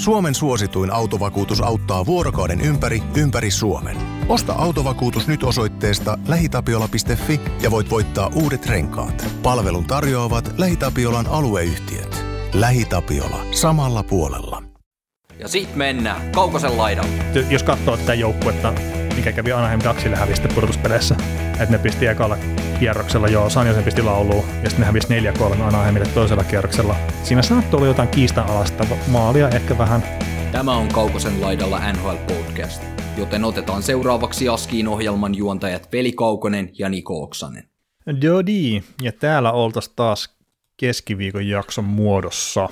Suomen suosituin autovakuutus auttaa vuorokauden ympäri, ympäri Suomen. Osta autovakuutus nyt osoitteesta lähitapiola.fi ja voit voittaa uudet renkaat. Palvelun tarjoavat LähiTapiolan alueyhtiöt. LähiTapiola. Samalla puolella. Ja sit mennään Kaukosen laidalle. Jos katsoo tätä joukkuetta, mikä kävi Anaheim Ducksille hävistä pudotuspeleissä, että ne pisti ekalla kierroksella, joo, Sanjosen pisti lauluun, ja sitten ne hävisi 4-3 Anaheimille toisella kierroksella. Siinä saattoi olla jotain kiistanalasta maalia, ehkä vähän. Tämä on Kaukosen laidalla NHL Podcast, joten otetaan seuraavaksi Askiin ohjelman juontajat Veli Kaukonen ja Niko Oksanen. Jodi, ja täällä oltaisiin taas keskiviikon jakson muodossa.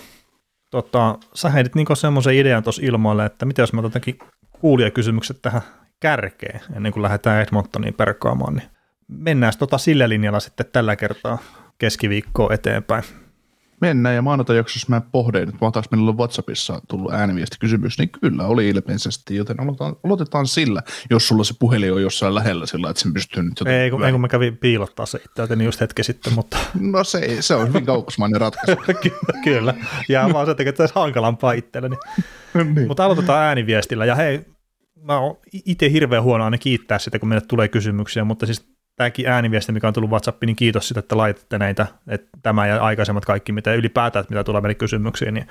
Tota, sä heitit niinku semmoisen idean tuossa ilmoille, että mitä jos mä otankin kuulijakysymykset tähän kärkeen ennen kuin lähdetään Edmontoniin perkaamaan, niin mennään tota sillä linjalla sitten tällä kertaa keskiviikkoa eteenpäin. Mennään ja maanantai jos mä pohdin, että mahtaako meillä on WhatsAppissa tullut kysymys, niin kyllä oli ilmeisesti, joten aloitetaan, aloitetaan sillä, jos sulla se puhelin on jossain lähellä sillä, että sen pystyy nyt jotenkin... Ei, kun, ei, kun mä kävin piilottaa se itse, just hetki sitten, mutta... No se, se on hyvin kaukosmainen ratkaisu. kyllä, kyllä, ja vaan se tekee, että se hankalampaa itselleni. niin. Mutta aloitetaan ääniviestillä, ja hei, mä oon itse hirveän huono aina kiittää sitä, kun meille tulee kysymyksiä, mutta siis tämäkin ääniviesti, mikä on tullut WhatsAppiin, niin kiitos sitä, että laitatte näitä, että tämä ja aikaisemmat kaikki, mitä ylipäätään, mitä tulee meille kysymyksiin, niin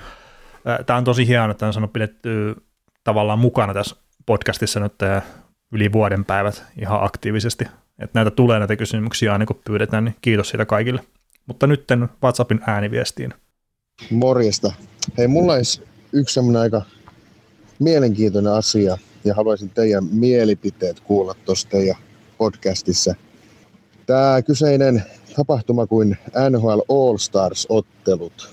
tämä on tosi hienoa, että on sanonut pidetty tavallaan mukana tässä podcastissa nyt yli vuoden päivät ihan aktiivisesti, että näitä tulee näitä kysymyksiä aina kun pyydetään, niin kiitos siitä kaikille. Mutta nyt WhatsAppin ääniviestiin. Morjesta. Hei, mulla olisi yksi semmoinen aika mielenkiintoinen asia, ja haluaisin teidän mielipiteet kuulla tuosta teidän podcastissa – Tämä kyseinen tapahtuma kuin NHL All-Stars-ottelut,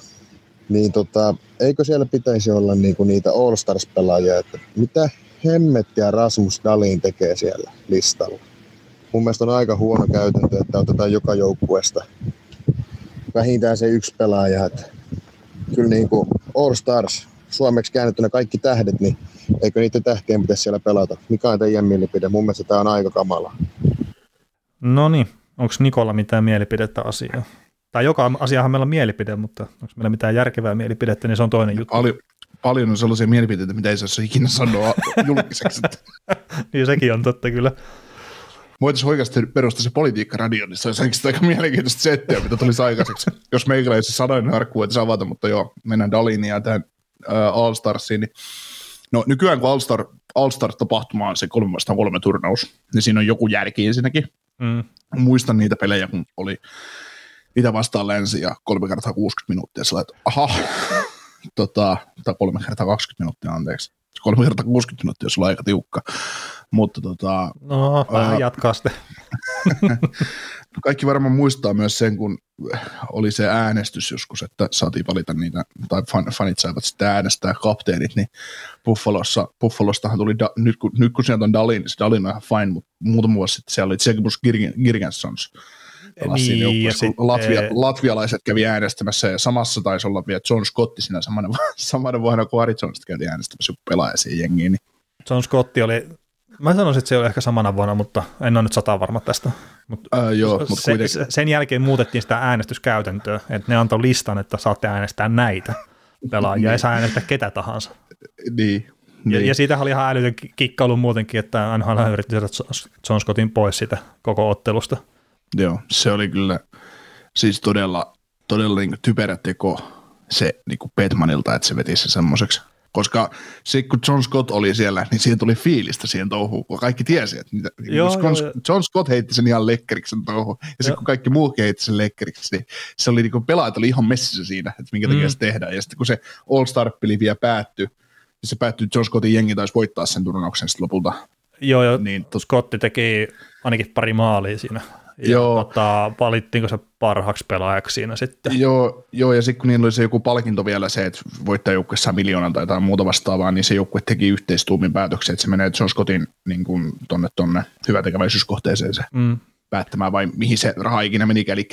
niin tota, eikö siellä pitäisi olla niinku niitä All-Stars-pelaajia, että mitä hemmettiä Rasmus Dalin tekee siellä listalla? Mun mielestä on aika huono käytäntö, että otetaan joka joukkueesta vähintään se yksi pelaaja. Että kyllä niin kuin All Stars, suomeksi käännettynä kaikki tähdet, niin eikö niiden tähtien pitäisi siellä pelata? Mikä on teidän mielipide? Mun mielestä tämä on aika kamala. No niin, Onko Nikolla mitään mielipidettä asiaa? Tai joka asiahan meillä on mielipide, mutta onko meillä mitään järkevää mielipidettä, niin se on toinen juttu. Paljon, paljon on sellaisia mielipiteitä, mitä ei saa ikinä sanoa julkiseksi. niin sekin on totta kyllä. Voitaisiin oikeasti perustaa se politiikkaradio, niin se olisi aika mielenkiintoista settiä, mitä tulisi aikaiseksi. Jos meikäläisen sanoin harkku, että avata, mutta joo, mennään Daliin ja tähän uh, All Starsiin. Niin, no nykyään kun All Star, All Star-tapahtuma on se kolme kolme turnaus, niin siinä on joku järki ensinnäkin. Mm. Muistan niitä pelejä, kun oli mitä vastaan lensi ja kolme kertaa 60 minuuttia. Sillä että aha, tota, tai kolme kertaa 20 minuuttia, anteeksi. Kolme kertaa 60 minuuttia, jos on aika tiukka. Mutta tota, no, vähän jatkaa sitten. kaikki varmaan muistaa myös sen, kun oli se äänestys joskus, että saatiin valita niitä, tai fan, fanit saivat sitten äänestää kapteenit, niin Buffalossa, Buffalostahan tuli, da, nyt, kun, nyt kun sieltä on Dalin, niin se Dalin on ihan fine, mutta muutama vuosi sitten siellä oli Tsekimus Girgensons, niin, ja sitten, Latvia, latvialaiset kävi äänestämässä ja samassa taisi olla vielä John Scotti siinä samana, samana vuonna, kun Arizonasta käytiin äänestämässä pelaaja siihen jengiin. Niin. John Scotti oli Mä sanoisin, että se oli ehkä samana vuonna, mutta en ole nyt sata varma tästä. Mut uh, joo, se, mutta kuitenkin. Sen jälkeen muutettiin sitä äänestyskäytäntöä, että ne antoi listan, että saatte äänestää näitä pelaajia, ei saa äänestää ketä tahansa. Niin. Ja, niin. ja siitä oli ihan älytön kikkailu muutenkin, että NHL yritti saada John Scottin pois siitä koko ottelusta. Joo, se oli kyllä siis todella, todella niin typerä teko se niin Petmanilta, että se veti se semmoiseksi koska se, kun John Scott oli siellä, niin siihen tuli fiilistä siihen touhuun, kun kaikki tiesi, että mitä, joo, John, joo, John Scott heitti sen ihan lekkeriksi sen touhuun, ja sitten kun kaikki muukin heitti sen lekkeriksi, niin se oli niin kuin pelaajat oli ihan messissä siinä, että minkä takia mm. se tehdään, ja sitten kun se All-Star-peli vielä päättyi, niin se päättyi, John Scottin jengi taisi voittaa sen turnauksen sitten lopulta. Joo, joo, niin, Scotti teki ainakin pari maalia siinä ja joo. Tota, valittiinko se parhaaksi pelaajaksi siinä sitten? Joo, joo ja sitten kun niillä oli se joku palkinto vielä se, että voittajajoukkueessa saa miljoonan tai jotain muuta vastaavaa, niin se joukkue teki yhteistuumin päätöksen, että se menee John Scottin niin kuin, tonne, tonne hyvätekeväisyyskohteeseen se mm. päättämään vai mihin se raha ikinä meni. Eli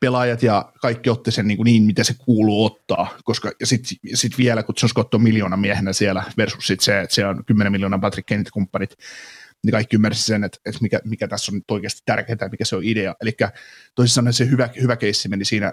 pelaajat ja kaikki otti sen niin, kuin niin mitä se kuuluu ottaa, koska ja sitten sit vielä, kun John Scott on miljoona miehenä siellä versus sit se, että se on 10 miljoonaa Patrick Kennedy-kumppanit, niin kaikki ymmärsivät sen, että, että mikä, mikä tässä on oikeasti tärkeää ja mikä se on idea. Eli toisin sanoen se hyvä, hyvä keissi meni siinä,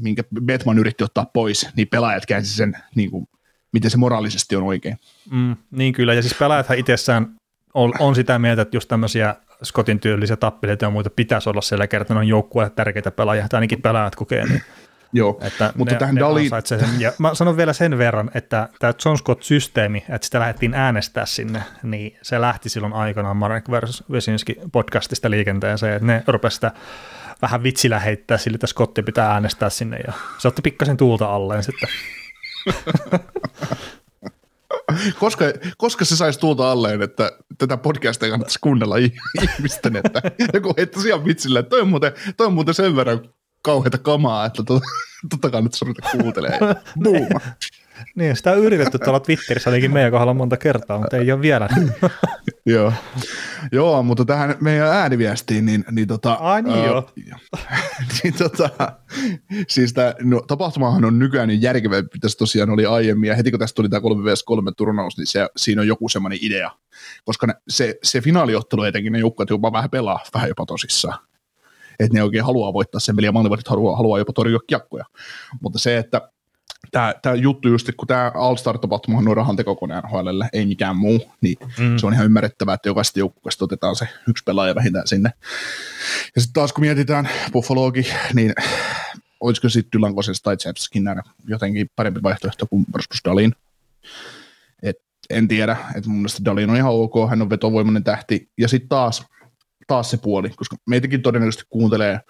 minkä Betman yritti ottaa pois, niin pelaajat käänsi sen niin kuin miten se moraalisesti on oikein. Mm, niin kyllä, ja siis pelaajathan itsessään on, on sitä mieltä, että just tämmöisiä Scottin työllisiä tappileita ja muita pitäisi olla siellä kertaa, on joukkueelle tärkeitä pelaajia, tai ainakin pelaajat kokee niin. Joo, että mutta ne, tähän ne Dali... Sen. Ja mä sanon vielä sen verran, että tämä John Scott-systeemi, että sitä lähdettiin äänestää sinne, niin se lähti silloin aikanaan Marek versus Vesinski podcastista liikenteeseen, että ne rupesi sitä vähän vitsillä heittää sille, että Scotti pitää äänestää sinne, ja se otti pikkasen tuulta alleen sitten. koska, koska se saisi tuulta alleen, että tätä podcastia kannattaisi kuunnella ihmisten, että joku heittäisi ihan vitsillä, että toi on muuten, toi on muuten sen verran kauheita kamaa, että to, totta kannattaisi ruveta kuuntelemaan. Boom. Niin, sitä on yritetty tuolla Twitterissä ainakin meidän kohdalla monta kertaa, mutta ei ole vielä. joo. joo, mutta tähän meidän ääniviestiin, niin, niin tota... Ai niin joo. niin tota, siis tämä no, tapahtumahan on nykyään niin järkevä, tässä tosiaan oli aiemmin, ja heti kun tästä tuli tämä 3 vs 3 turnaus, niin se, siinä on joku semmoinen idea, koska ne, se, se finaaliottelu etenkin ne joukkueet jopa vähän pelaa, vähän jopa tosissaan että ne oikein haluaa voittaa sen peli ja maalivahdit haluaa, haluaa jopa torjua kiekkoja. Mutta se, että tämä, tämä juttu just, kun tämä All-Star-tapahtuma on rahan tekokone NHLlle, ei mikään muu, niin mm. se on ihan ymmärrettävää, että jokaisesta joukkueesta otetaan se yksi pelaaja vähintään sinne. Ja sitten taas kun mietitään Buffalogi, niin olisiko sitten Dylankosen tai Jeff Skinner jotenkin parempi vaihtoehto kuin Rasmus Dalin. Et en tiedä, että mun mielestä Dalin on ihan ok, hän on vetovoimainen tähti. Ja sitten taas, taas se puoli, koska meitäkin todennäköisesti kuuntelee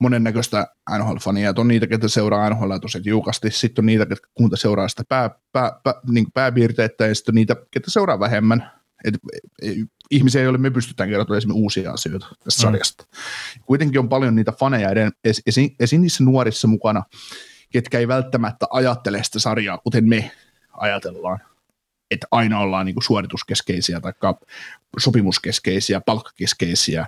monennäköistä NHL-fania, että on niitä, ketkä seuraa NHL tosi tiukasti, sitten on niitä, ketkä kuunta seuraa sitä pää, pää, pää, niin pääpiirteitä, ja sitten on niitä, ketkä seuraa vähemmän. Et, ihmisiä, joille me pystytään kertomaan esimerkiksi uusia asioita tästä mm. sarjasta. Kuitenkin on paljon niitä faneja eden, esi, esi, esi niissä nuorissa mukana, ketkä ei välttämättä ajattele sitä sarjaa, kuten me ajatellaan että aina ollaan niin kuin suorituskeskeisiä tai sopimuskeskeisiä, palkkakeskeisiä,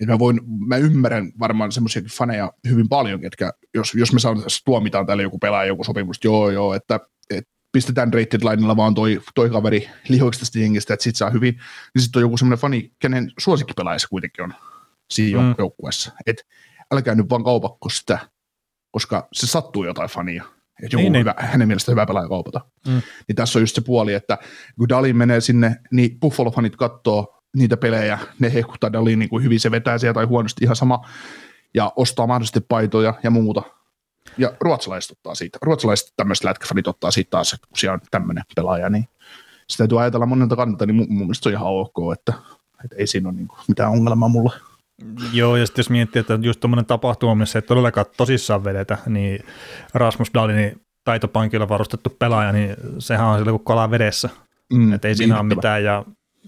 et mä, voin, mä ymmärrän varmaan semmoisia faneja hyvin paljon, ketkä, jos, jos me saamme tuomitaan täällä joku pelaaja joku sopimus, joo joo, että, että pistetään rated linella vaan toi, toi kaveri lihoiksi tästä jengistä, että sit saa hyvin, niin sitten on joku semmoinen fani, kenen suosikkipelaaja se kuitenkin on siinä mm. joukkueessa. Että älkää nyt vaan kaupakko sitä, koska se sattuu jotain fania. Että joku niin, niin. hyvä, niin. hänen mielestä hyvä pelaaja kaupata. Mm. Niin tässä on just se puoli, että kun Dalin menee sinne, niin Buffalo-fanit katsoo niitä pelejä, ne hehkuttaa Dalin niin kuin hyvin se vetää sieltä tai huonosti ihan sama, ja ostaa mahdollisesti paitoja ja muuta. Ja ruotsalaiset ottaa siitä, ruotsalaiset tämmöiset lätkäfanit ottaa siitä taas, että kun siellä on tämmöinen pelaaja, niin sitä täytyy ajatella monelta kannalta, niin mun, mun mielestä se on ihan ok, että, että ei siinä ole niin kuin mitään ongelmaa mulle. Joo, ja sitten jos miettii, että just tuommoinen tapahtuma, missä ei todellakaan tosissaan vedetä, niin Rasmus Dalinin taitopankilla varustettu pelaaja, niin sehän on sillä kuin kalaa vedessä. Mm, että ei siinä ole mitään. Ja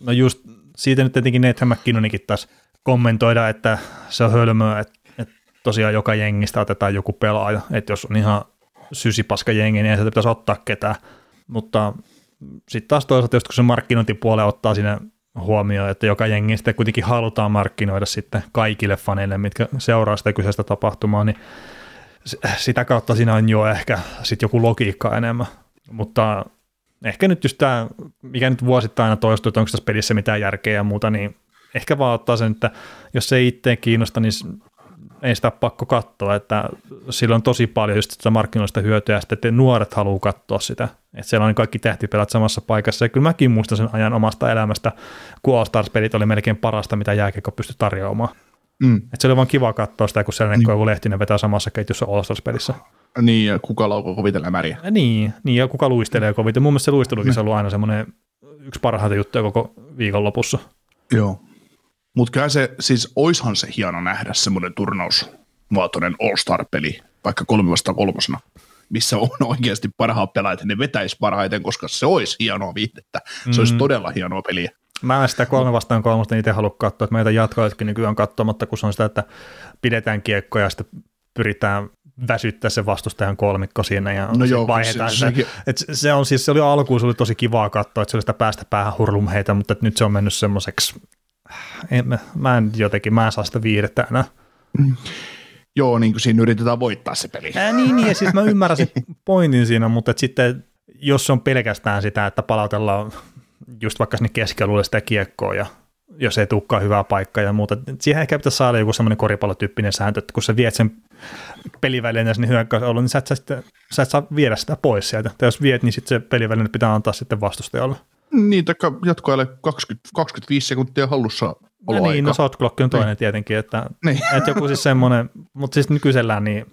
no just siitä nyt tietenkin Nathan McKinnonikin taas kommentoida, että se on hölmöä, että, että tosiaan joka jengistä otetaan joku pelaaja, että jos on ihan sysipaska jengi, niin ei sitä pitäisi ottaa ketään, mutta sitten taas toisaalta, just kun se markkinointipuole ottaa sinne huomioon, että joka jengi sitten kuitenkin halutaan markkinoida sitten kaikille faneille, mitkä seuraa sitä kyseistä tapahtumaa, niin sitä kautta siinä on jo ehkä sitten joku logiikka enemmän, mutta ehkä nyt just tämä, mikä nyt vuosittain aina toistuu, että onko tässä pelissä mitään järkeä ja muuta, niin ehkä vaan ottaa sen, että jos se itse kiinnosta, niin ei sitä pakko katsoa, että sillä on tosi paljon just sitä markkinoista hyötyä, ja sitten että nuoret haluaa katsoa sitä, että siellä on kaikki tähtipelät samassa paikassa, ja kyllä mäkin muistan sen ajan omasta elämästä, kun All Stars-pelit oli melkein parasta, mitä jääkiekko pystyi tarjoamaan. Mm. Että se oli vaan kiva katsoa sitä, kun sellainen niin. Lehtinen vetää samassa ketjussa All Stars-pelissä. Niin, ja kuka laukoo koviten lämäriä. Niin, niin, ja kuka luistelee koviten. Mun mielestä se luistelukin on ollut aina semmoinen yksi parhaita juttuja koko viikonlopussa. Joo. Mutta kyllä se, siis oishan se hieno nähdä semmoinen turnausmuotoinen All-Star-peli, vaikka kolme vastaan kolmosena, missä on oikeasti parhaat pelaajat, ne vetäisi parhaiten, koska se olisi hienoa viihdettä. Se mm. olisi todella hienoa peliä. Mä en sitä kolme vastaan kolmosta itse halua katsoa, että meitä jatkoitkin nykyään katsomatta, kun se on sitä, että pidetään kiekkoja ja sitten pyritään väsyttää se vastustajan kolmikko siinä ja no joo, vaihdetaan se, se, se, et se, on siis, se oli alkuun, se oli tosi kivaa katsoa, että se oli sitä päästä päähän hurlumheitä, mutta nyt se on mennyt semmoiseksi, en, mä en jotenkin, mä en saa sitä viihdettä enää. Mm. Joo, niin kuin siinä yritetään voittaa se peli. Ää, niin, niin, ja siis mä ymmärrän sen pointin siinä, mutta et sitten jos se on pelkästään sitä, että palautellaan just vaikka sinne keskialueelle sitä kiekkoa ja jos ei tulekaan hyvää paikkaa ja muuta. Siihen ehkä pitäisi saada joku semmoinen koripallotyyppinen sääntö, että kun sä viet sen pelivälineen sinne hyökkäysalueelle, niin sä et, sä, sitten, sä et saa viedä sitä pois sieltä. Tai jos viet, niin sitten se peliväline pitää antaa sitten vastustajalle. Niin, taikka jatkoajalle 20, 25 sekuntia hallussa No niin, no shot clock on toinen niin. tietenkin, että, niin. että joku siis semmoinen, mutta siis nykyisellään niin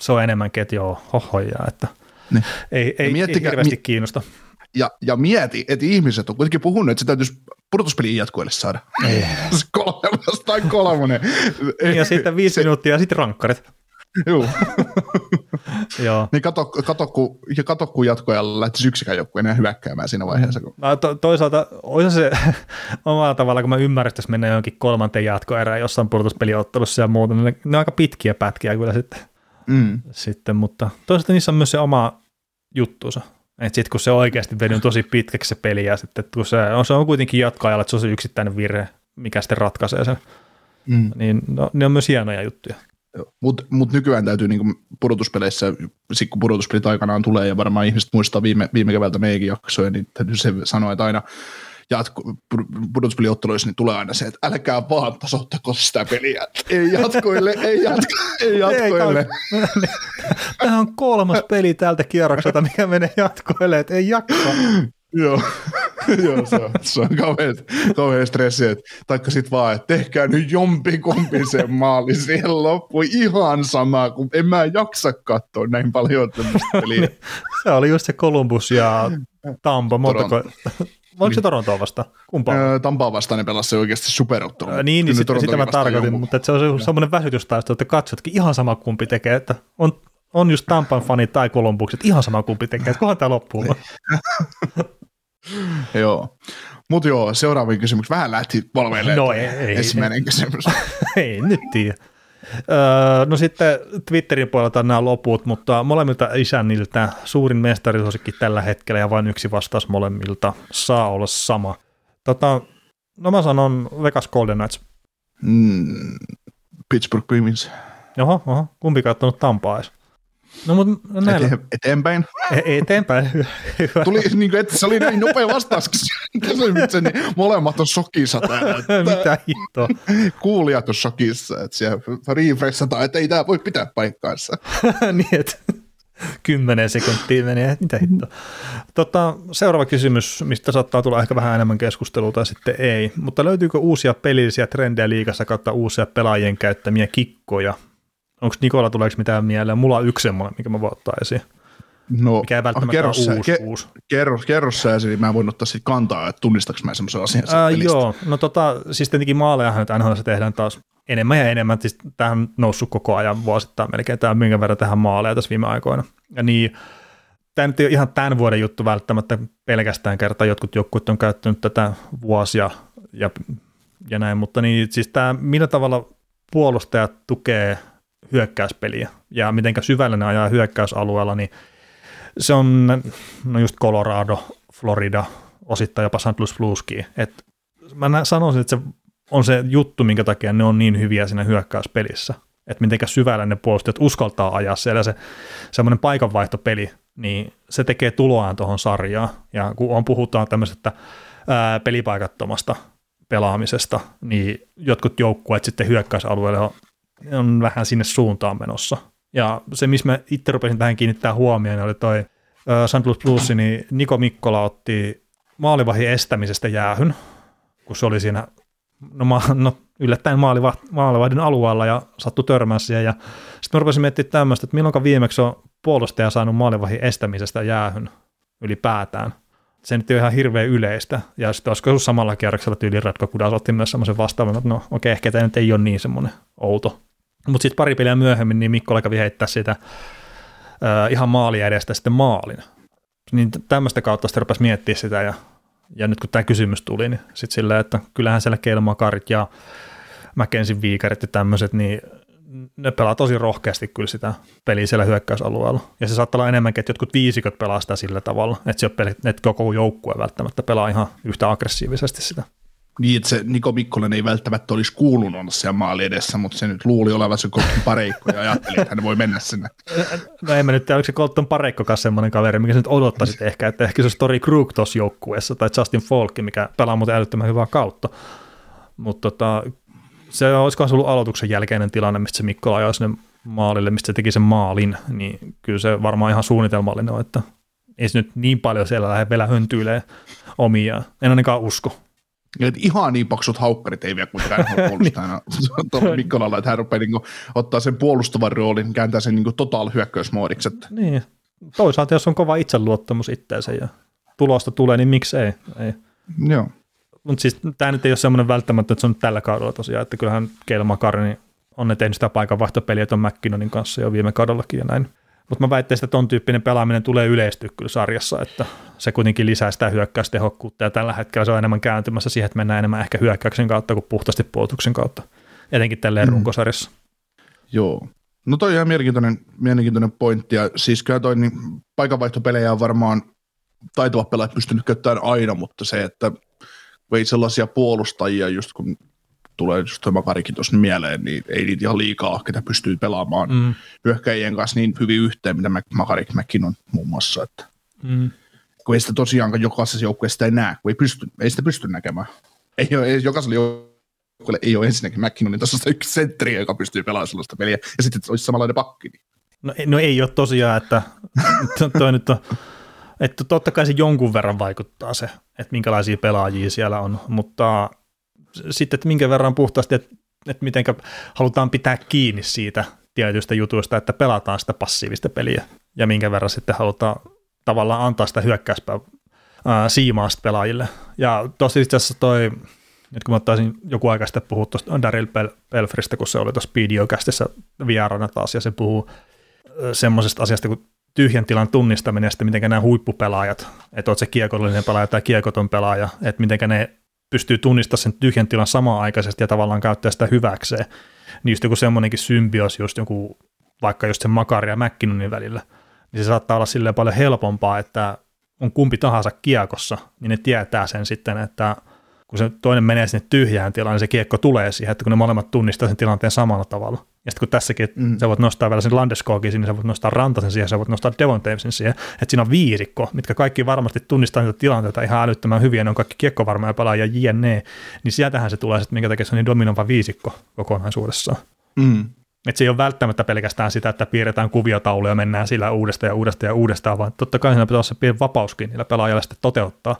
se on enemmänkin, että joo, hohoja, että niin. ei, ei, ei hirveästi mi- kiinnosta. Ja, ja mieti, että ihmiset on kuitenkin puhunut, että se täytyisi pudotuspeliin jatkuelle saada. Ei. kolme vastaan kolmonen. ja sitten viisi se, minuuttia ja sitten rankkarit. Joo. Joo. Niin kato, kato, kun, ja kato, kun jatkoajalla lähtisi yksikään joku enää hyväkkäämään siinä vaiheessa. Kun... No, to, toisaalta olisi se omalla tavalla, kun mä ymmärrän, että jos mennään johonkin kolmanteen jatkoerään jossain pudotuspeliottelussa ja muuta, niin ne, ne on aika pitkiä pätkiä kyllä sitten. Mm. sitten mutta toisaalta niissä on myös se oma juttuunsa. Että sitten kun se oikeasti venyy tosi pitkäksi se peli ja sitten kun se on, se on kuitenkin jatkoajalla, että se on se yksittäinen virhe, mikä sitten ratkaisee sen, mm. niin no, ne on myös hienoja juttuja. Mutta mut nykyään täytyy niinku pudotuspeleissä, sit kun pudotuspelit aikanaan tulee, ja varmaan ihmiset muistaa viime, viime keväältä meikin jaksoja, niin täytyy se sanoa, että aina jatko, pudotuspeliotteluissa niin tulee aina se, että älkää vaan tasoittako sitä peliä. Ei jatkoille, ei, jatko, ei jatkoille. Tämä on kolmas peli tältä kierrokselta, mikä menee jatkoille, että ei jaksa. Joo, Joo se, on, se on kauhean, kauhean stressi. Taikka sitten vaan, että tehkää nyt jompikumpi se maali siihen loppuun ihan sama, kun en mä jaksa katsoa näin paljon tämmöistä peliä. Niin, se oli just se Columbus ja Tampa, montako, Oliko se Torontoa vasta? Kumpaa? Öö, Tampaa vastaan ne pelasi oikeasti superottelu. Öö, niin, niin sit, sitä mä tarkoitin, jonkun. mutta se on semmoinen väsytystaisto, että katsotkin ihan sama kumpi tekee, että on, on just Tampan fani tai Columbukset, ihan sama kumpi tekee, että kohan tämä loppuu. joo. Mutta joo, seuraava kysymys. Vähän lähti valveille. No ei, ei. Ensimmäinen kysymys. ei, nyt tiedä. Öö, no sitten Twitterin puolelta nämä loput, mutta molemmilta isänniltä suurin mestarisuosikki tällä hetkellä ja vain yksi vastaus molemmilta saa olla sama. Tota, no mä sanon Vegas Golden Knights. Mm, Pittsburgh Penguins. Oho, oho, kumpi kattonut Tampaa edes? No, mutta näillä... Ete, eteenpäin. E- eteenpäin. Tuli, niin kuin, että se oli näin nopea vastaus kysymyksen, niin molemmat on shokissa täällä. Mitä hittoa. Kuulijat on shokissa, että siellä refreshataan, että ei tämä voi pitää paikkaansa. niin, että kymmenen sekuntia meni, että mitä hittoa. Tota, seuraava kysymys, mistä saattaa tulla ehkä vähän enemmän keskustelua tai sitten ei, mutta löytyykö uusia pelillisiä trendejä liikassa kautta uusia pelaajien käyttämiä kikkoja, Onko Nikola, tuleeko mitään mieleen? Mulla on yksi semmoinen, mikä mä voin ottaa esiin. No, mikä ei välttämättä kerro, ole uusi, ke, uusi. Kerro, kerro sä esiin, mä voin ottaa siitä kantaa, että tunnistaks mä semmoisen asian Ää, Joo, no tota, siis tietenkin maalejahan nyt NHL tehdään taas enemmän ja enemmän, siis tähän on noussut koko ajan vuosittain melkein, tämä minkä verran tähän maaleja tässä viime aikoina. Ja niin, tämä nyt ei ole ihan tämän vuoden juttu välttämättä pelkästään kertaa, jotkut joukkueet on käyttänyt tätä vuosia ja, ja näin, mutta niin, siis tämä, millä tavalla puolustajat tukee hyökkäyspeliä ja miten syvällä ne ajaa hyökkäysalueella, niin se on no just Colorado, Florida, osittain jopa St. Louis Blueskin. Et mä sanoisin, että se on se juttu, minkä takia ne on niin hyviä siinä hyökkäyspelissä. Että miten syvällä ne puolustajat uskaltaa ajaa siellä se semmoinen paikanvaihtopeli, niin se tekee tuloaan tuohon sarjaan. Ja kun on puhutaan tämmöisestä ää, pelipaikattomasta pelaamisesta, niin jotkut joukkueet sitten hyökkäysalueelle on on vähän sinne suuntaan menossa. Ja se, missä mä itse rupesin tähän kiinnittää huomioon, oli toi St. Louis Blues, niin Niko Mikkola otti maalivahin estämisestä jäähyn, kun se oli siinä no, ma, no yllättäen maaliva, maalivahdin alueella ja sattui törmää siihen. Ja sitten mä rupesin miettimään tämmöistä, että milloin viimeksi on puolustaja saanut maalivahin estämisestä jäähyn ylipäätään. Se nyt ei ole ihan hirveän yleistä. Ja sitten olisiko samalla kierroksella tyyli Ratko Kudas otti myös semmoisen vastaavan, että no okei, okay, ehkä tämä nyt ei ole niin semmoinen outo mutta sitten pari peliä myöhemmin, niin Mikko kävi heittää sitä äh, ihan maali edestä sitten maalin. Niin tämmöistä kautta sitten rupesi miettiä sitä ja, ja nyt kun tämä kysymys tuli, niin sitten silleen, että kyllähän siellä Keilmakarit ja Mäkensin viikarit ja tämmöiset, niin ne pelaa tosi rohkeasti kyllä sitä peliä siellä hyökkäysalueella. Ja se saattaa olla enemmänkin, että jotkut viisikot pelaa sitä sillä tavalla, että, se on peli, että koko joukkue välttämättä pelaa ihan yhtä aggressiivisesti sitä. Niin, että se Niko Mikkonen ei välttämättä olisi kuulunut olla siellä maali edessä, mutta se nyt luuli olevansa Colton Pareikko ja ajatteli, että hän voi mennä sinne. No en mä nyt tiedä, oliko se Colton Pareikkokaan semmoinen kaveri, mikä nyt odottaisit ehkä, että ehkä se Tori Krug tuossa joukkueessa tai Justin Falk, mikä pelaa muuten älyttömän hyvää kautta. Mutta tota, se olisikohan se ollut aloituksen jälkeinen tilanne, mistä se Mikko ajoi sinne maalille, mistä se teki sen maalin, niin kyllä se varmaan ihan suunnitelmallinen on, että ei se nyt niin paljon siellä lähde vielä höntyilee omia. En ainakaan usko. Että ihan niin paksut haukkarit ei vielä kuitenkaan puolustajana tuolla Mikkolalla, että hän rupeaa niin kuin, ottaa sen puolustavan roolin, kääntää sen niin total hyökkäysmoodiksi. Että... Niin, toisaalta jos on kova itseluottamus itteensä ja tulosta tulee, niin miksi ei? ei. Joo. Mutta siis tämä nyt ei ole semmoinen välttämättä, että se on tällä kaudella tosiaan, että kyllähän Keil Makarini on ne tehnyt sitä paikanvaihtopeliä tuon McKinnonin kanssa jo viime kaudellakin ja näin. Mutta mä väittäisin, että ton tyyppinen pelaaminen tulee yleistyä kyllä sarjassa, että se kuitenkin lisää sitä hyökkäystehokkuutta ja tällä hetkellä se on enemmän kääntymässä siihen, että mennään enemmän ehkä hyökkäyksen kautta kuin puhtaasti puolustuksen kautta, etenkin tälleen mm. runkosarjassa. Joo. No toi on ihan mielenkiintoinen, mielenkiintoinen pointti ja siis kyllä toi niin paikanvaihtopelejä on varmaan taitavat pelaajat pystynyt käyttämään aina, mutta se, että ei sellaisia puolustajia, just kun tulee just tuo Makarikin tuossa mieleen, niin ei niitä ihan liikaa, ketä pystyy pelaamaan mm. hyökkäjien kanssa niin hyvin yhteen, mitä Makarik Mäkin on muun muassa. Että mm. Kun ei sitä tosiaan jokaisessa joukkueessa ei näe, kun ei, pysty, ei sitä pysty näkemään. Ei, ole, ei jokaisella joukkueella ei ole ensinnäkin McKinnonin tasosta yksi sentteri, joka pystyy pelaamaan sellaista peliä, ja sitten olisi samanlainen pakki. Niin. No, no ei ole tosiaan, että toi nyt on, että totta kai se jonkun verran vaikuttaa se, että minkälaisia pelaajia siellä on, mutta sitten, että minkä verran puhtaasti, että, että miten halutaan pitää kiinni siitä tietystä jutuista, että pelataan sitä passiivista peliä, ja minkä verran sitten halutaan tavallaan antaa sitä hyökkäyspää siimaa pelaajille. Ja tosi itse asiassa toi, nyt kun mä ottaisin joku aika sitten puhua tuosta Daryl Pel- Pelfristä, kun se oli tuossa videokästissä vieraana taas, ja se puhuu semmoisesta asiasta kuin tyhjän tilan tunnistaminen ja sitten miten nämä huippupelaajat, että olet se kiekollinen pelaaja tai kiekoton pelaaja, että miten ne pystyy tunnistamaan sen tyhjän tilan samaan aikaisesti ja tavallaan käyttää sitä hyväkseen. Niin just joku semmoinenkin symbios, just joku, vaikka just sen Makari ja McKinnonin välillä, niin se saattaa olla silleen paljon helpompaa, että on kumpi tahansa kiekossa, niin ne tietää sen sitten, että kun se toinen menee sinne tyhjään tilaan, niin se kiekko tulee siihen, että kun ne molemmat tunnistaa sen tilanteen samalla tavalla. Ja sitten kun tässäkin, mm. sä voit nostaa vielä sen Landeskogin sinne, sä voit nostaa Rantasen siihen, sä voit nostaa Devon Davisin siihen, että siinä on viisikko, mitkä kaikki varmasti tunnistaa niitä tilanteita ihan älyttömän hyvin, ja ne on kaikki kiekkovarmoja pelaajia jne, niin sieltähän se tulee sitten, minkä takia se on niin dominoiva viisikko kokonaisuudessaan. Mm. Että se ei ole välttämättä pelkästään sitä, että piirretään kuviotauluja ja mennään sillä uudestaan ja uudestaan ja uudestaan, vaan totta kai siinä pitää olla se pieni vapauskin niillä pelaajilla sitten toteuttaa.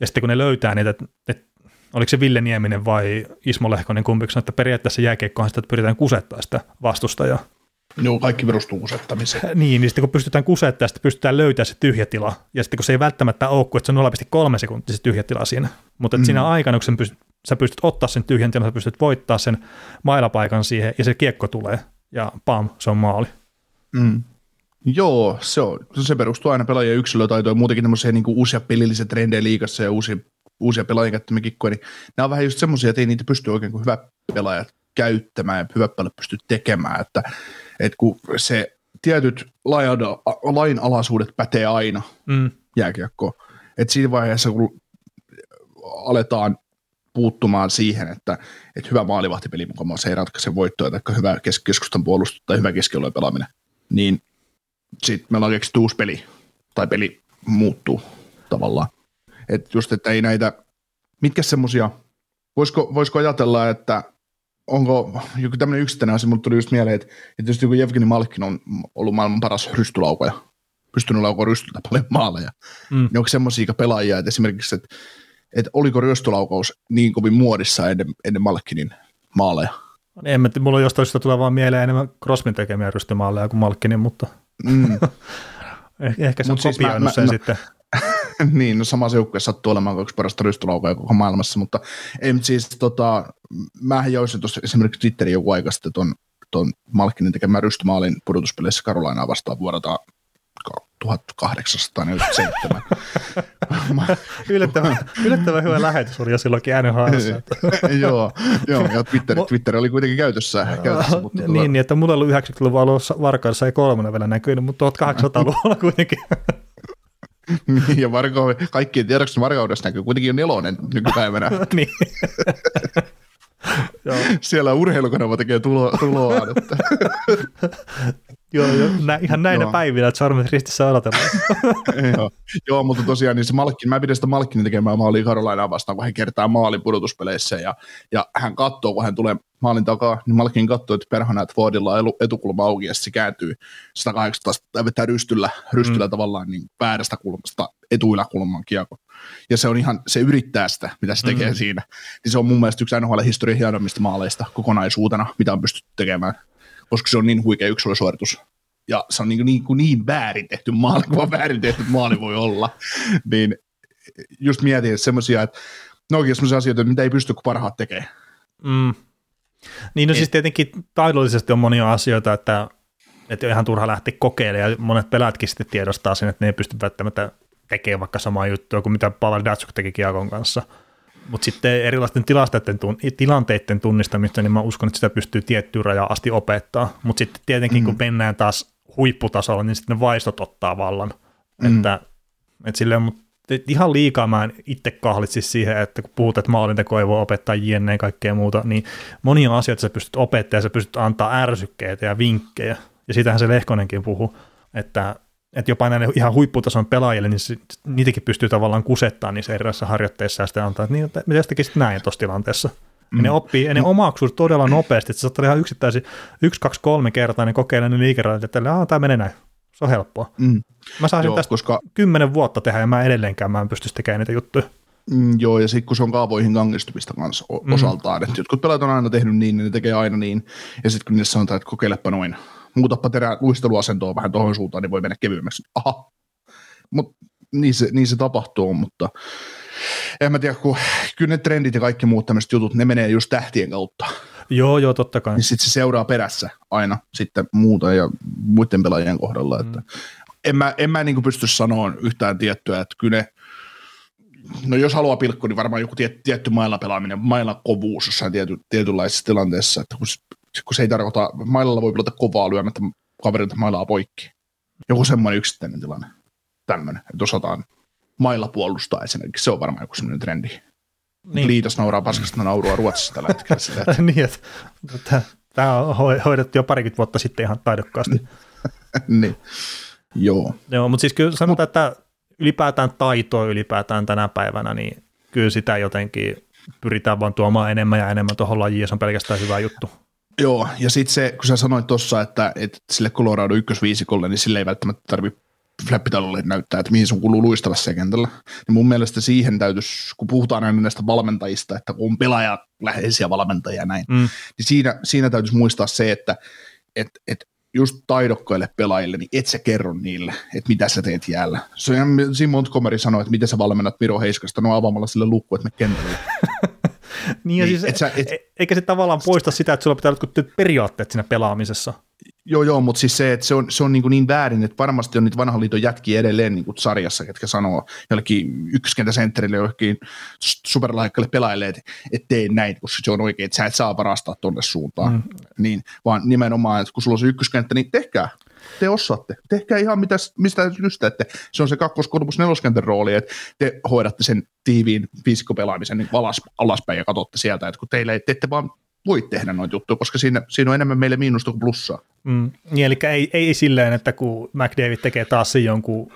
Ja sitten kun ne löytää niitä, että, että oliko se Ville Nieminen vai Ismo Lehkonen kumpikin sanoi, että periaatteessa jääkeikkohan sitä, että pyritään kusettaa sitä vastustajaa. Joo, kaikki perustuu kusettamiseen. Niin, niin sitten kun pystytään kusettamaan, sitten pystytään löytämään se tyhjä tila. Ja sitten kun se ei välttämättä ole, että se on 0,3 sekuntia se tyhjä tila siinä. Mutta mm. siinä aikana, kun sen pystyt, sä pystyt ottaa sen tyhjän tilan, sä pystyt voittaa sen mailapaikan siihen, ja se kiekko tulee, ja pam, se on maali. Mm. Joo, se, on, se perustuu aina pelaajien yksilötaitoon ja muutenkin tämmöisiä niin uusia pelillisiä trendejä liikassa ja uusia uusia pelaajia käyttämiä kikkoja, niin nämä on vähän just semmoisia, että ei niitä pysty oikein kuin hyvät pelaajat käyttämään ja hyvät pelaajat pysty tekemään, että, että kun se tietyt lainalaisuudet pätee aina mm. jääkiekkoon, että siinä vaiheessa kun aletaan puuttumaan siihen, että, että hyvä maalivahtipeli mukaan se ei ratkaise voittoa, tai hyvä keskustan puolustus tai hyvä keskialueen pelaaminen, niin sitten meillä on keksitty uusi peli, tai peli muuttuu tavallaan. Että just, että ei näitä, mitkä semmoisia, voisiko, voisiko ajatella, että onko joku tämmöinen yksittäinen asia, mutta tuli just mieleen, että, että jos joku Jevgeni Malkin on ollut maailman paras rystulaukoja, pystynyt laukoa rystyltä paljon maaleja, mm. niin onko semmoisia pelaajia, että esimerkiksi, että, että oliko rystulaukaus niin kovin muodissa ennen, ennen Malkinin maaleja? En mä, mulla on jostain syystä tulee vaan mieleen enemmän Crosbyn tekemiä rystymaaleja kuin Malkinin, mutta mm. Eh, ehkä se on siis kopioinut mä, sen mä, sitten. niin, no samassa joukkueessa sattuu olemaan kaksi parasta rystulaukaa koko maailmassa, mutta ei, siis tota, mähän joisin tuossa esimerkiksi Twitterin joku aika sitten ton, ton Malkkinen tekemään rystymaalin pudotuspeleissä Karolainaa vastaan vuodelta 1847. yllättävän, yllättävän hyvä lähetys oli jo silloinkin NHL. joo, joo, ja Twitter, Twitter oli kuitenkin käytössä. käytössä mutta niin, tuota... niin, että mulla oli 90-luvulla ollut Varkaudessa ei kolmena vielä näkynyt, mutta 1800-luvulla kuitenkin. Niin, ja Varkau, kaikkien tiedoksi Varkaudessa näkyy kuitenkin jo nelonen nykypäivänä. niin. Joo. Siellä urheilukanava tekee tulo, tuloa. Että. Joo, jo, nä, ihan näinä joo. päivinä, että sormet ristissä odotellaan. joo. joo, mutta tosiaan niin se Malkkin, mä pidän sitä Malkkinin tekemään maalia Karolainaa vastaan, kun hän kertaa maalin pudotuspeleissä ja, ja hän katsoo, kun hän tulee maalin takaa, niin Malkin katsoo, että perhana, että Fordilla on etukulma auki ja se kääntyy 118 tai vetää rystyllä, rystyllä mm. tavallaan niin väärästä kulmasta etuiläkulman kiekko. Ja se on ihan, se yrittää sitä, mitä se tekee mm. siinä. Niin se on mun mielestä yksi NHL historian hienommista maaleista kokonaisuutena, mitä on pystytty tekemään koska se on niin huikea yksilösuoritus. Ja se on niin, niin, kuin niin väärin tehty maali, kuin väärin tehty maali voi olla. niin just mietin, että semmoisia, että ne onkin semmoisia asioita, mitä ei pysty kuin parhaat tekemään. Mm. Niin no siis tietenkin taidollisesti on monia asioita, että, että on ihan turha lähteä kokeilemaan, ja monet pelaatkin sitten tiedostaa sen, että ne ei pysty välttämättä tekemään vaikka samaa juttua kuin mitä Pavel Datsuk teki Kiakon kanssa – mutta sitten erilaisten tilanteiden, tilanteiden tunnistamista, niin mä uskon, että sitä pystyy tiettyyn rajaan asti opettaa. Mutta sitten tietenkin, mm. kun mennään taas huipputasolla, niin sitten ne vaistot ottaa vallan. Mm. Että, että silleen, mutta ihan liikaa mä en itse kahlitsi siihen, että kun puhut, että maalinteko ei voi opettaa jne ja kaikkea muuta, niin monia asioita sä pystyt opettamaan ja sä pystyt antaa ärsykkeitä ja vinkkejä. Ja sitähän se Lehkonenkin puhuu, että että jopa näille ihan huipputason pelaajille, niin niitäkin pystyy tavallaan kusettaa niissä erilaisissa harjoitteissa ja sitten antaa, että, niin, että mitä tekisit näin tuossa tilanteessa. Mm. Ja ne oppii, ja ne omaksuu todella nopeasti, että sä saattaa ihan yksittäisiä, yksi, kaksi, kolme kertaa, niin kokeilee ne liikerajat, että tämä menee näin. Se on helppoa. Mm. Mä saisin Joo, tästä koska... kymmenen vuotta tehdä, ja mä edelleenkään mä en pystyisi tekemään niitä juttuja. Mm, joo, ja sitten kun se on kaavoihin kangistumista kanssa mm. osaltaan, että jotkut pelaajat on aina tehnyt niin, niin ne tekee aina niin, ja sitten kun niille sanotaan, että kokeilepa noin, muutapa terää luisteluasentoa vähän tuohon suuntaan, niin voi mennä kevyemmäksi. Aha. Mut niin se, niin se tapahtuu, mutta en mä tiedä, kun kyllä ne trendit ja kaikki muut tämmöiset jutut, ne menee just tähtien kautta. Joo, joo, totta kai. Niin sitten se seuraa perässä aina sitten muuta ja muiden pelaajien kohdalla. Että mm. En mä, en mä niin pysty sanoa yhtään tiettyä, että kyllä ne, no jos haluaa pilkku, niin varmaan joku tiet, tietty mailla pelaaminen, mailla kovuus jossain tiety, tietynlaisessa tilanteessa, että kun kun se ei tarkoita, mailalla voi pelata kovaa lyömättä kaverilta mailaa poikki. Joku semmoinen yksittäinen tilanne. Tämmöinen, että osataan mailla puolustaa esimerkiksi. Se on varmaan joku semmoinen trendi. Niin. Liitos nauraa paskasta naurua Ruotsissa tällä hetkellä. Että... niin, että tämä on hoidettu jo parikymmentä vuotta sitten ihan taidokkaasti. niin, joo. Joo, mutta siis kyllä sanotaan, että ylipäätään taitoa ylipäätään tänä päivänä, niin kyllä sitä jotenkin pyritään vaan tuomaan enemmän ja enemmän tuohon lajiin, ja se on pelkästään hyvä juttu. Joo, ja sitten se, kun sä sanoit tuossa, että, että sille Colorado ykkösviisikolle, niin sille ei välttämättä tarvitse flappitalolle näyttää, että mihin sun kuuluu luistella se kentällä. Niin mun mielestä siihen täytyisi, kun puhutaan aina näistä valmentajista, että kun on pelaaja läheisiä valmentajia näin, mm. niin siinä, siinä täytyisi muistaa se, että et, et just taidokkaille pelaajille, niin et sä kerro niille, että mitä sä teet jäällä. Se on, Sim Montgomery sanoi, että miten sä valmennat Miro Heiskasta, no avaamalla sille lukku, että me kentällä. niin, ja niin, siis, et sä, et, e- eikä se tavallaan poista sitä, että sulla pitää olla periaatteet siinä pelaamisessa. Joo, joo, mutta siis se, että se on, se on niin, kuin niin väärin, että varmasti on niitä vanhan liiton jätkiä edelleen niin kuin sarjassa, ketkä sanoo jollekin ykköskentäsentterille, jollekin superlaikkaille pelaajille, että, että tee näin, kun se on oikein, että sä et saa varastaa tuonne suuntaan. Mm. Niin, vaan nimenomaan, että kun sulla on se ykköskenttä, niin tehkää, te osaatte. Tehkää ihan mitä, mistä lystätte. Se on se kakkos, kolmos, neloskentän rooli, että te hoidatte sen tiiviin fiisikkopelaamisen niin alas, alaspäin ja katsotte sieltä, että kun teille ei, te ette vaan voi tehdä noita juttuja, koska siinä, siinä on enemmän meille miinusta kuin plussaa. Mm, niin, eli ei, ei silleen, että kun McDavid tekee taas sen jonkun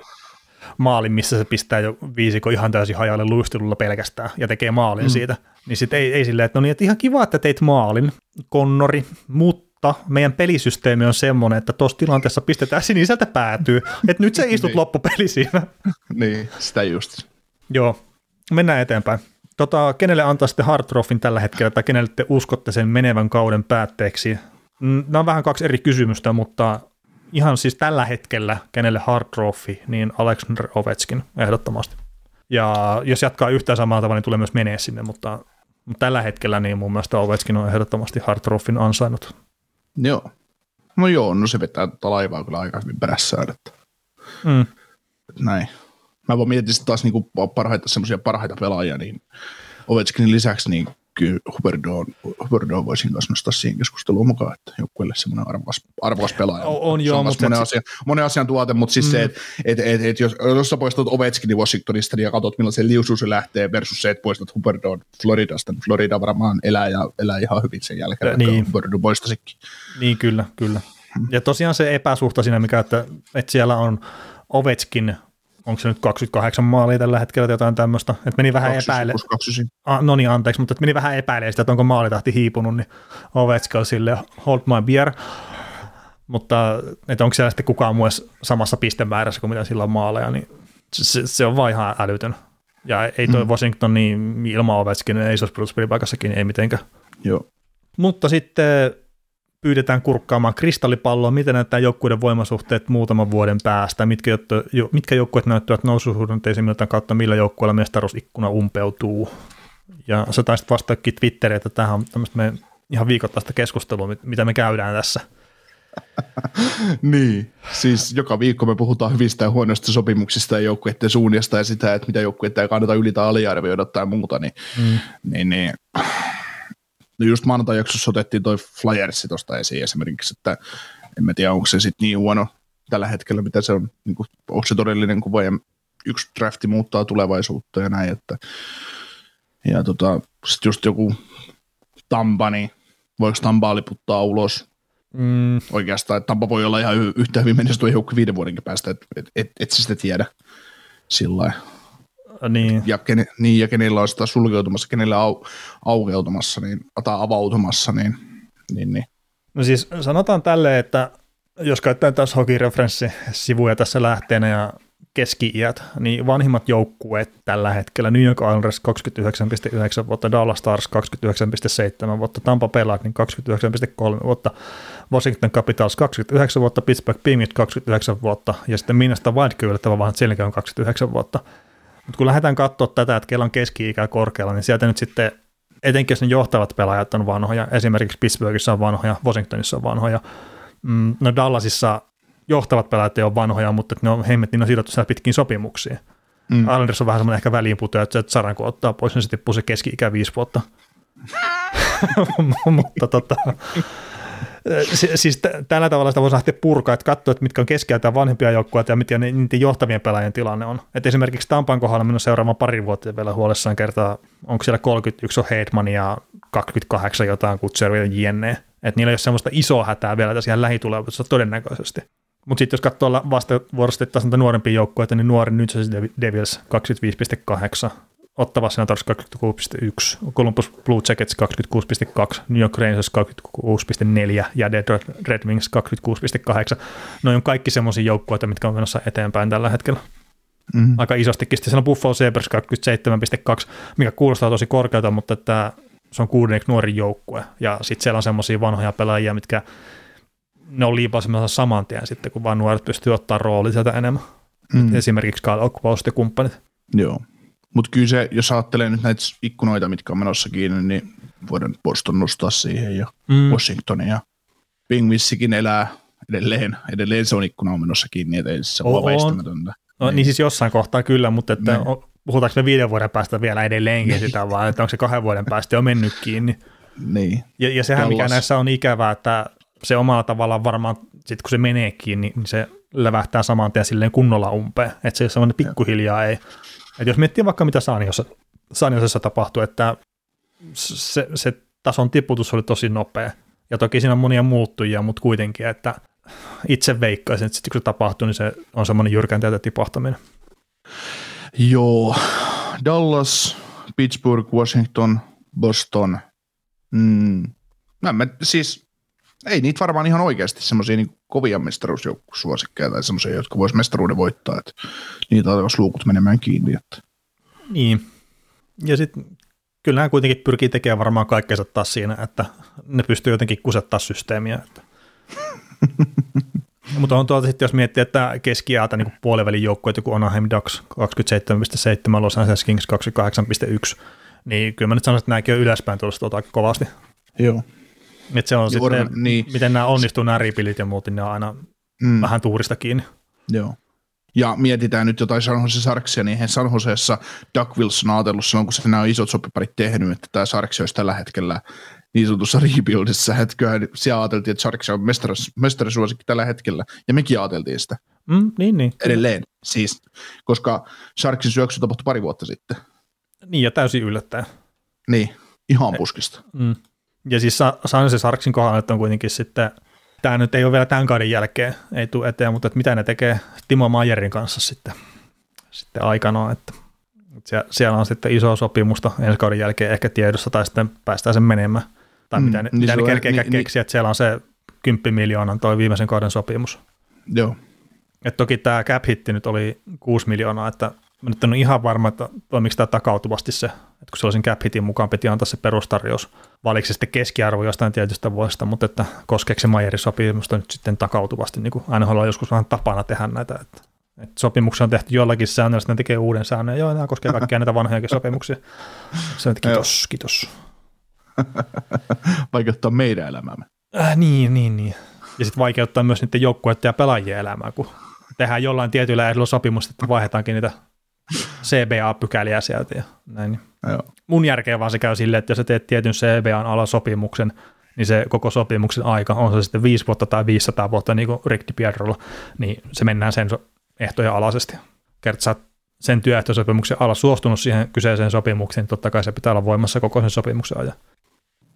maalin, missä se pistää jo viisiko ihan täysin hajalle luistelulla pelkästään ja tekee maalin mm. siitä, niin sitten ei, ei silleen, että no niin, että ihan kiva, että teit maalin, Konnori, mutta meidän pelisysteemi on semmoinen, että tuossa tilanteessa pistetään siniseltä päätyy, että nyt sä istut niin. loppupeli siinä. niin, sitä just. Joo, mennään eteenpäin. Tota, kenelle antaa sitten Hard Trophyn tällä hetkellä, tai kenelle te uskotte sen menevän kauden päätteeksi? Mm, nämä on vähän kaksi eri kysymystä, mutta ihan siis tällä hetkellä, kenelle Hard Trophy, niin Alexander Ovechkin ehdottomasti. Ja jos jatkaa yhtään samalla tavalla, niin tulee myös menee sinne, mutta, mutta tällä hetkellä niin mun mielestä Ovechkin on ehdottomasti Hard Trophyn ansainnut. Joo. No joo, no se vetää tuota laivaa kyllä aika hyvin perässään, että mm. näin mä voin miettiä taas niin parhaita, semmoisia parhaita pelaajia, niin Ovechkinin lisäksi niin kyllä Huberdoon, Huberdoon voisin kanssa nostaa siihen keskusteluun mukaan, että joukkueelle semmoinen arvokas, arvokas pelaaja. On, on joo, mutta... Monen, asia, monen asian tuote, mutta siis mm. se, että et, et, et, jos, jos sä poistat Ovechkinin Washingtonista niin ja katsot, millaisen liusuus se lähtee versus se, että poistat Huberdoon Floridasta, niin Florida varmaan elää ja elää ihan hyvin sen jälkeen, niin. että Huberdo poistasikin. Niin, kyllä, kyllä. Ja tosiaan se epäsuhta siinä, mikä, että, että siellä on Ovechkin, onko se nyt 28 maalia tällä hetkellä tai jotain tämmöistä, että meni vähän epäile. No niin, anteeksi, mutta meni vähän epäilee sitä, että onko maalitahti hiipunut, niin Ovechkin sille hold my beer. Mutta että onko siellä sitten kukaan muu samassa pistemäärässä kuin mitä sillä on maaleja, niin se, se on vaan ihan älytön. Ja ei toi mm. Washington niin ilman Ovechkin, ei se olisi ei mitenkään. Joo. Mutta sitten pyydetään kurkkaamaan kristallipalloa, miten näyttää joukkueiden voimasuhteet muutaman vuoden päästä, mitkä, jo, mitkä joukkueet näyttävät noususuhdanteisiin miltä kautta, millä joukkueella mestaruusikkuna umpeutuu. Ja sä taisit vastaakin Twitteriin, että tähän on tämmöistä meidän ihan viikoittaista keskustelua, mitä me käydään tässä. niin, siis joka viikko me puhutaan hyvistä ja huonoista sopimuksista ja joukkueiden suunnista ja sitä, että mitä joukkueiden ei kannata yli tai aliarvioida tai muuta, niin, mm. niin, niin No just maanantai-jaksossa otettiin toi Flyersi tuosta esiin esimerkiksi, että en mä tiedä, onko se sitten niin huono tällä hetkellä, mitä se on, niin kuin, onko se todellinen kuva ja yksi drafti muuttaa tulevaisuutta ja näin, että ja tota, sitten just joku Tampa, niin voiko Tampaa liputtaa ulos? Mm. oikeastaan, että Tampa voi olla ihan yhtä hyvin menestyä joukko viiden vuodenkin päästä, että et, et, et sä sitä tiedä sillä niin. Ja, kene, niin, ja kenellä on sitä sulkeutumassa, kenellä au, aukeutumassa niin, tai avautumassa, niin, niin, niin. No siis sanotaan tälleen, että jos käyttää taas hokireferenssisivuja tässä lähteenä ja keski-iät, niin vanhimmat joukkueet tällä hetkellä New York Islanders 29,9 vuotta, Dallas Stars 29,7 vuotta, Tampa Bay Lightning 29,3 vuotta, Washington Capitals 29 vuotta, Pittsburgh Penguins 29 vuotta ja sitten Minnesota Wild yllättävän vaan Selkä on 29 vuotta. Mutta kun lähdetään katsoa tätä, että kello on keski-ikä korkealla, niin sieltä nyt sitten, etenkin jos ne johtavat pelaajat on vanhoja, esimerkiksi Pittsburghissa on vanhoja, Washingtonissa on vanhoja, mm, no Dallasissa johtavat pelaajat ei ole vanhoja, mutta ne on hemmet, niin on sidottu siellä pitkiin sopimuksiin. Mm. Islanders on vähän semmoinen ehkä väliinputoja, että Saran kun ottaa pois, niin se tippuu se keski-ikä viisi vuotta. mutta tota, siis t- tällä tavalla sitä voisi lähteä purkaa, että katsoa, että mitkä on keskeltä vanhempia joukkueita ja mitkä niiden johtavien pelaajien tilanne on. Et esimerkiksi Tampan kohdalla minun seuraavan pari vuotta vielä huolessaan kertaa, onko siellä 31 on Heidman ja 28 jotain Kutseru ja jne. Että niillä ei ole semmoista isoa hätää vielä tässä ihan lähitulevaisuudessa todennäköisesti. Mutta sitten jos katsoo näitä nuorempia joukkueita, niin nuori New Jersey Devils 25,8, Ottava Senators 26,1, Columbus Blue Jackets 26,2, New York Rangers 26,4 ja Detroit Red Wings 26,8. Noin on kaikki semmoisia joukkueita, mitkä on menossa eteenpäin tällä hetkellä. Mm-hmm. Aika isostikin. Sitten siellä on Buffalo Sabres 27,2, mikä kuulostaa tosi korkealta, mutta että se on kuudenneksi nuori joukkue. Ja sitten siellä on semmoisia vanhoja pelaajia, mitkä ne on liipaisemassa saman tien sitten, kun vaan nuoret pystyy ottaa rooli sieltä enemmän. Mm. Esimerkiksi Kyle Okvaust ja kumppanit. Joo. Mutta kyllä se, jos ajattelee nyt näitä ikkunoita, mitkä on menossa kiinni, niin voidaan Boston nostaa siihen ja mm. Washington ja Pingvissikin elää edelleen. Edelleen se on ikkuna on menossa kiinni, että ei se ole väistämätöntä. No niin. niin siis jossain kohtaa kyllä, mutta että niin. puhutaanko me viiden vuoden päästä vielä edelleenkin niin. sitä, vai että onko se kahden vuoden päästä jo mennyt kiinni. Niin. Ja, ja sehän Dallas. mikä näissä on ikävää, että se omalla tavallaan varmaan, sit kun se menee kiinni, niin se levähtää saman tien silleen kunnolla umpeen. Että se semmoinen pikkuhiljaa ei et jos miettii vaikka mitä Saaniossa, Saaniosessa tapahtui, että se, se tason tiputus oli tosi nopea. Ja toki siinä on monia muuttujia, mutta kuitenkin, että itse veikkaisin, että sitten kun se tapahtuu, niin se on semmoinen jyrkänteeltä tipahtaminen. Joo, Dallas, Pittsburgh, Washington, Boston. Mm. No, mä, siis ei niitä varmaan ihan oikeasti semmoisia niin kovia mestaruusjoukkusuosikkeja tai semmoisia, jotka vois mestaruuden voittaa, että niitä on luukut menemään kiinni. Että. Niin, ja sitten kyllähän kuitenkin pyrkii tekemään varmaan kaikkeensa taas siinä, että ne pystyy jotenkin kusettaa systeemiä. Että. Mutta on tuolta sitten, jos miettii, että keskiäältä niin puolivälin joukkueet, joku Anaheim Ducks 27,7, Los Angeles Kings 28,1, niin kyllä mä nyt sanoisin, että nämäkin on ylöspäin tuossa tuota aika kovasti. Joo. Et se on sitten, orma, niin. miten nämä onnistuu nämä ripilit ja muut, niin ne on aina mm. vähän tuurista kiinni. Joo. Ja mietitään nyt jotain San Jose Sarksia, niin eihän San Joseessa Doug Wilson ajatellut silloin, kun se nämä isot sopiparit tehnyt, että tämä Sarksi olisi tällä hetkellä niin sanotussa rebuildissa, että kyllähän siellä ajateltiin, että Sarksi on mestarisuosikki tällä hetkellä, ja mekin ajateltiin sitä. Mm, niin, niin. Edelleen, siis, koska Sharksin syöksy tapahtui pari vuotta sitten. Niin, ja täysin yllättäen. Niin, ihan puskista. Mm. Ja siis San se Sarksin kohdalla on kuitenkin sitten tämä nyt ei ole vielä tämän kauden jälkeen, ei tule eteen, mutta että mitä ne tekee Timo Mayerin kanssa sitten, sitten aikanaan, että siellä on sitten iso sopimusta ensi kauden jälkeen ehkä tiedossa tai sitten päästään sen menemään. Tai mm, mitä, ne, niin mitä ne kerkeä niin, keksiä, että siellä on se 10 miljoonan toi viimeisen kauden sopimus. Joo. Et toki tämä cap hitti nyt oli 6 miljoonaa, että mä nyt en ole ihan varma, että toimiko tämä takautuvasti se, että kun se olisi cap hitin mukaan piti antaa se perustarjous, valiko se sitten keskiarvo jostain tietystä vuodesta, mutta että koskeeko se Mayerin sopimusta nyt sitten takautuvasti, niin kuin aina on joskus vähän tapana tehdä näitä, että, että sopimuksia on tehty jollakin säännöllä, sitten ne tekee uuden säännön, ja joo, nämä koskee kaikkia näitä vanhojakin sopimuksia. Se on, kiitos, kiitos. Vaikeuttaa meidän elämäämme. Äh, niin, niin, niin. Ja sitten vaikeuttaa myös niiden joukkueiden ja pelaajien elämää, kun tehdään jollain tietyillä ehdolla sopimusta, että vaihdetaankin niitä CBA-pykäliä sieltä ja näin. Joo. Mun järkeen vaan se käy silleen, että jos sä teet tietyn CBAn alasopimuksen, niin se koko sopimuksen aika, on se sitten 5 vuotta tai 500 vuotta niin kuin Rick DiPietrolla, niin se mennään sen ehtojen alaisesti. Kerta sä sen työehtosopimuksen alla suostunut siihen kyseiseen sopimukseen, niin totta kai se pitää olla voimassa koko sen sopimuksen ajan.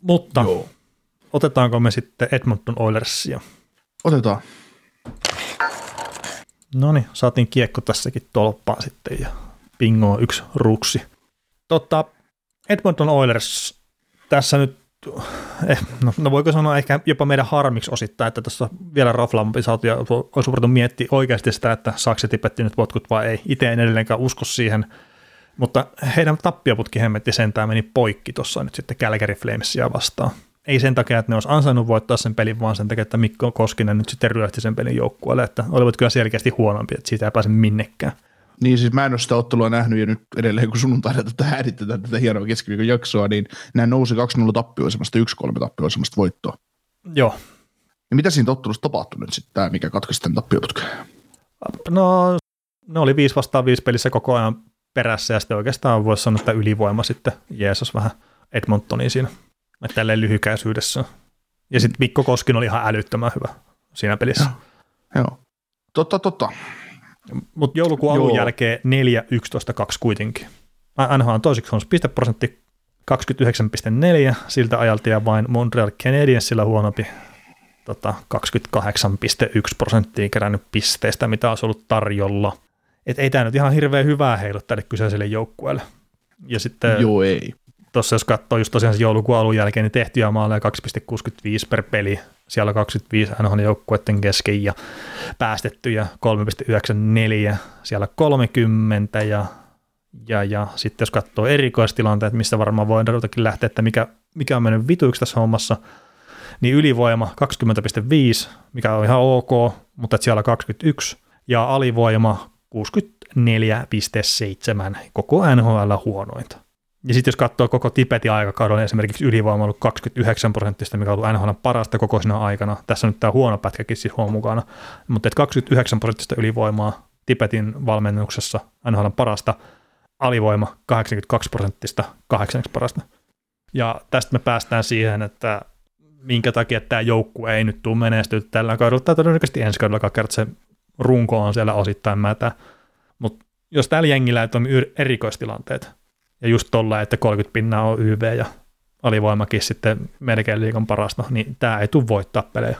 Mutta Joo. otetaanko me sitten Edmonton Oilersia? Otetaan. No niin, saatiin kiekko tässäkin tolppaan sitten ja pingo yksi ruksi. Totta, Edmonton Oilers tässä nyt, eh, no, no, voiko sanoa ehkä jopa meidän harmiksi osittain, että tässä vielä raflampi saatu ja olisi voinut miettiä oikeasti sitä, että Saksa tipetti nyt potkut vai ei. Itse en edelleenkään usko siihen, mutta heidän tappioputki hemmetti sentään meni poikki tuossa nyt sitten Calgary Flamesia vastaan ei sen takia, että ne olisi ansainnut voittaa sen pelin, vaan sen takia, että Mikko Koskinen nyt sitten ryöhti sen pelin joukkueelle, että olivat kyllä selkeästi huonompi, että siitä ei pääse minnekään. Niin siis mä en ole sitä ottelua nähnyt ja nyt edelleen kun sunnuntaina tätä äänitetään tätä hienoa keskiviikon jaksoa, niin nämä nousi 2-0 tappioisemasta 1-3 tappioisemasta voittoa. Joo. Ja mitä siinä ottelussa tapahtui nyt sitten tämä, mikä katkaisi tämän tappioputken? No ne oli 5 vastaan 5 pelissä koko ajan perässä ja sitten oikeastaan voisi sanoa, että ylivoima sitten Jeesus vähän Edmontonin siinä tälleen lyhykäisyydessä. Ja sitten Mikko Koskin oli ihan älyttömän hyvä siinä pelissä. Joo, Joo. totta, totta. Mutta joulukuun alun Joo. jälkeen 4, 11, 2 kuitenkin. NHL on toiseksi on pisteprosentti 29,4 siltä ajalta ja vain Montreal Canadiensilla huonompi tota, 28,1 prosenttia kerännyt pisteistä, mitä olisi ollut tarjolla. Et ei tämä nyt ihan hirveän hyvää heilu tälle kyseiselle joukkueelle. Ja sitten Joo, ei tuossa jos katsoo just tosiaan joulukuun alun jälkeen, niin tehtyjä maaleja 2,65 per peli, siellä 25 NHL joukkueiden kesken ja päästettyjä 3,94, siellä 30 ja, ja, ja sitten jos katsoo erikoistilanteet, missä varmaan voidaan jotakin lähteä, että mikä, mikä on mennyt vituiksi tässä hommassa, niin ylivoima 20,5, mikä on ihan ok, mutta siellä 21, ja alivoima 64,7, koko NHL huonointa. Ja sitten jos katsoo koko Tibetin aikakauden, esimerkiksi ylivoima on ollut 29 prosenttista, mikä on ollut NHL parasta koko siinä aikana. Tässä on nyt tämä huono pätkäkin siis huomioon mukana. Mutta 29 prosenttista ylivoimaa Tibetin valmennuksessa NHL parasta, alivoima 82 prosenttista, 8 parasta. Ja tästä me päästään siihen, että minkä takia tämä joukkue ei nyt tule menestyä tällä kaudella, tai todennäköisesti ensi kaudella kertaa se runko on siellä osittain mätä. Mutta jos tällä jengillä ei toimi erikoistilanteet, ja just tolla, että 30 pinnaa on YV ja alivoimakin sitten melkein liikan parasta, niin tämä ei tule voittaa pelejä.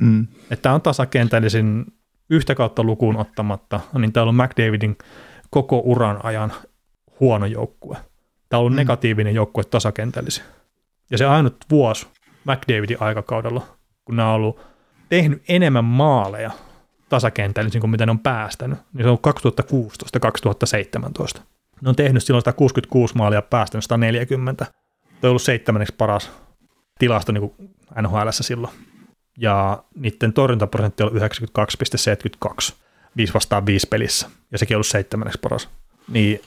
Mm. Että tämä on tasakentällisin yhtä kautta lukuun ottamatta, niin tämä on ollut McDavidin koko uran ajan huono joukkue. Tämä on ollut mm. negatiivinen joukkue tasakentällisin. Ja se ainut vuosi McDavidin aikakaudella, kun nämä on ollut tehnyt enemmän maaleja tasakentällisin kuin mitä ne on päästänyt, niin se on 2016-2017. Ne on tehnyt silloin 166 maalia päästänyt 140. Tuo on ollut seitsemänneksi paras tilasto niin NHL silloin. Ja niiden torjuntaprosentti on 92,72, 5 vastaan 5 pelissä, ja sekin on ollut seitsemänneksi paras. Niin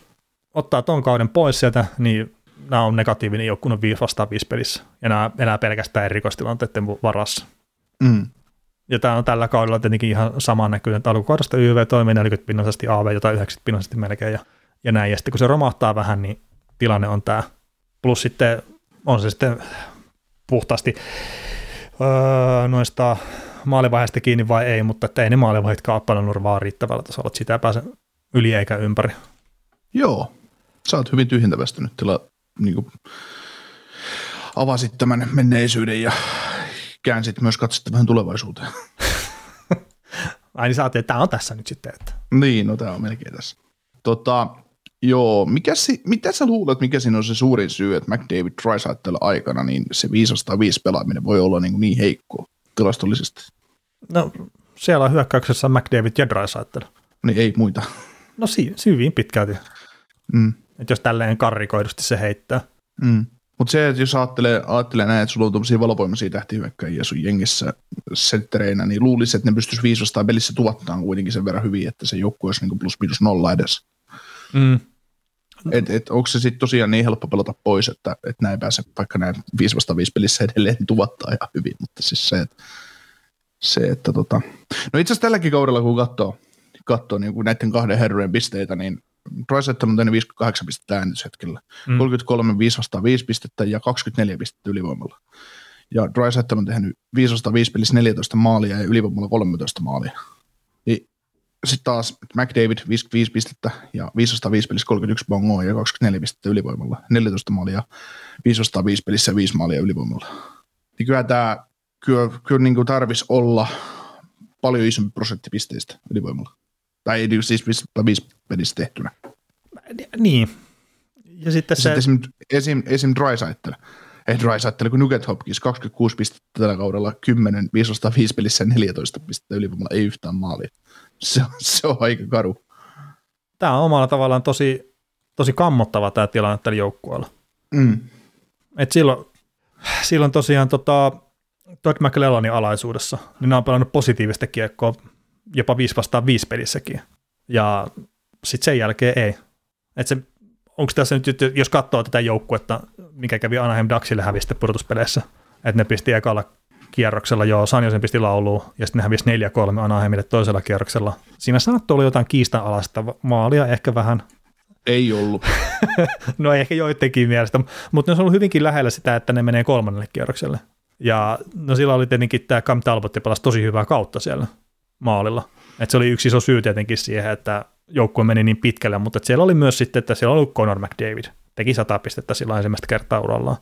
ottaa ton kauden pois sieltä, niin nämä on negatiivinen joukkue, on 5 vastaan 5 pelissä, ja nämä enää pelkästään erikoistilanteiden varassa. Mm. Ja tämä on tällä kaudella tietenkin ihan sama näkyy, että alkukaudesta YV toimii 40 pinnaisesti, AV jotain 90 pinnaisesti melkein, ja ja näin. Ja sitten kun se romahtaa vähän, niin tilanne on tämä. Plus sitten on se sitten puhtaasti öö, noista maalivaiheista kiinni vai ei, mutta ei ne maalivaiheet kaappailun vaan riittävällä tasolla, että sitä ei pääse yli eikä ympäri. Joo, sä oot hyvin tyhjentävästi nyt tila, niin kuin avasit tämän menneisyyden ja käänsit myös katsotte vähän tulevaisuuteen. Ai niin saatiin, että tämä on tässä nyt sitten. Että. niin, no tämä on melkein tässä. Tota, joo, mikä si, mitä sä luulet, mikä siinä on se suurin syy, että McDavid Drysaitel aikana, niin se 505 pelaaminen voi olla niin, niin heikko tilastollisesti? No, siellä on hyökkäyksessä McDavid ja Drysaitel. Niin ei muita. No si- hyvin pitkälti. Mm. Että jos tälleen karrikoidusti se heittää. Mm. Mutta se, että jos ajattelee, ajattelee näin, että sulla on tuollaisia valovoimaisia tähtihyökkäjiä sun jengissä senttereinä, niin luulisi, että ne pystyisi 500 pelissä tuottamaan kuitenkin sen verran hyvin, että se joukkue olisi niin plus minus nolla edes. Mm. Et, et, onko se sitten tosiaan niin helppo pelata pois, että, että näin pääse vaikka näin 5 vasta 5 pelissä edelleen tuottaa ihan hyvin, mutta siis se, että, se, että tota. no itse asiassa tälläkin kaudella kun katsoo, katsoo niin kuin näiden kahden herrojen pisteitä, niin Drysaitl on tehnyt 58 pistettä äänityshetkellä, mm. 33 5 vastaan 5 pistettä ja 24 pistettä ylivoimalla. Ja Drysaitl on tehnyt 505 pelissä 14 maalia ja ylivoimalla 13 maalia. Niin sitten taas McDavid 55 pistettä ja 505 pelissä 31 bongoa ja 24 pistettä ylivoimalla, 14 maalia, 505 pelissä 5 maalia ylivoimalla. Niin kyllä tämä kyllä, kyllä niin tarvitsisi olla paljon isompi prosentti pisteistä ylivoimalla. Tai ei siis 505 pelissä tehtynä. Niin. Ja sitten Ja se, sitten esim, esim, esim Drysaitel. Ei Drysaitel, kun Nugget Hopkins 26 pistettä tällä kaudella, 10, 505 pelissä ja 14 pistettä ylivoimalla, ei yhtään maalia. Se, on- se on aika karu. tämä on omalla tavallaan tosi, tosi kammottava tämä tilanne tällä joukkueella. Mm. Et silloin, silloin tosiaan tota, Todd McLellanin alaisuudessa, niin nämä on pelannut positiivista kiekkoa jopa 5 vastaan 5 pelissäkin. Ja sitten sen jälkeen ei. Et se, onko tässä nyt, jos katsoo tätä joukkuetta, mikä kävi Anaheim Ducksille hävistä pudotuspeleissä, että ne pisti ekalla kierroksella, joo, Sanjosen pisti lauluun, ja sitten ne hävisi 4-3 Anaheimille toisella kierroksella. Siinä saattoi olla jotain kiistanalaista maalia, ehkä vähän Ei ollut. No ei ehkä joidenkin mielestä, mutta ne on ollut hyvinkin lähellä sitä, että ne menee kolmannelle kierrokselle. Ja no silloin oli tietenkin tämä Cam Talbot pelasi tosi hyvää kautta siellä maalilla. Et se oli yksi iso syy tietenkin siihen, että joukkue meni niin pitkälle, mutta siellä oli myös sitten, että siellä oli Conor McDavid. Teki 100 pistettä silloin ensimmäistä kertaa urallaan.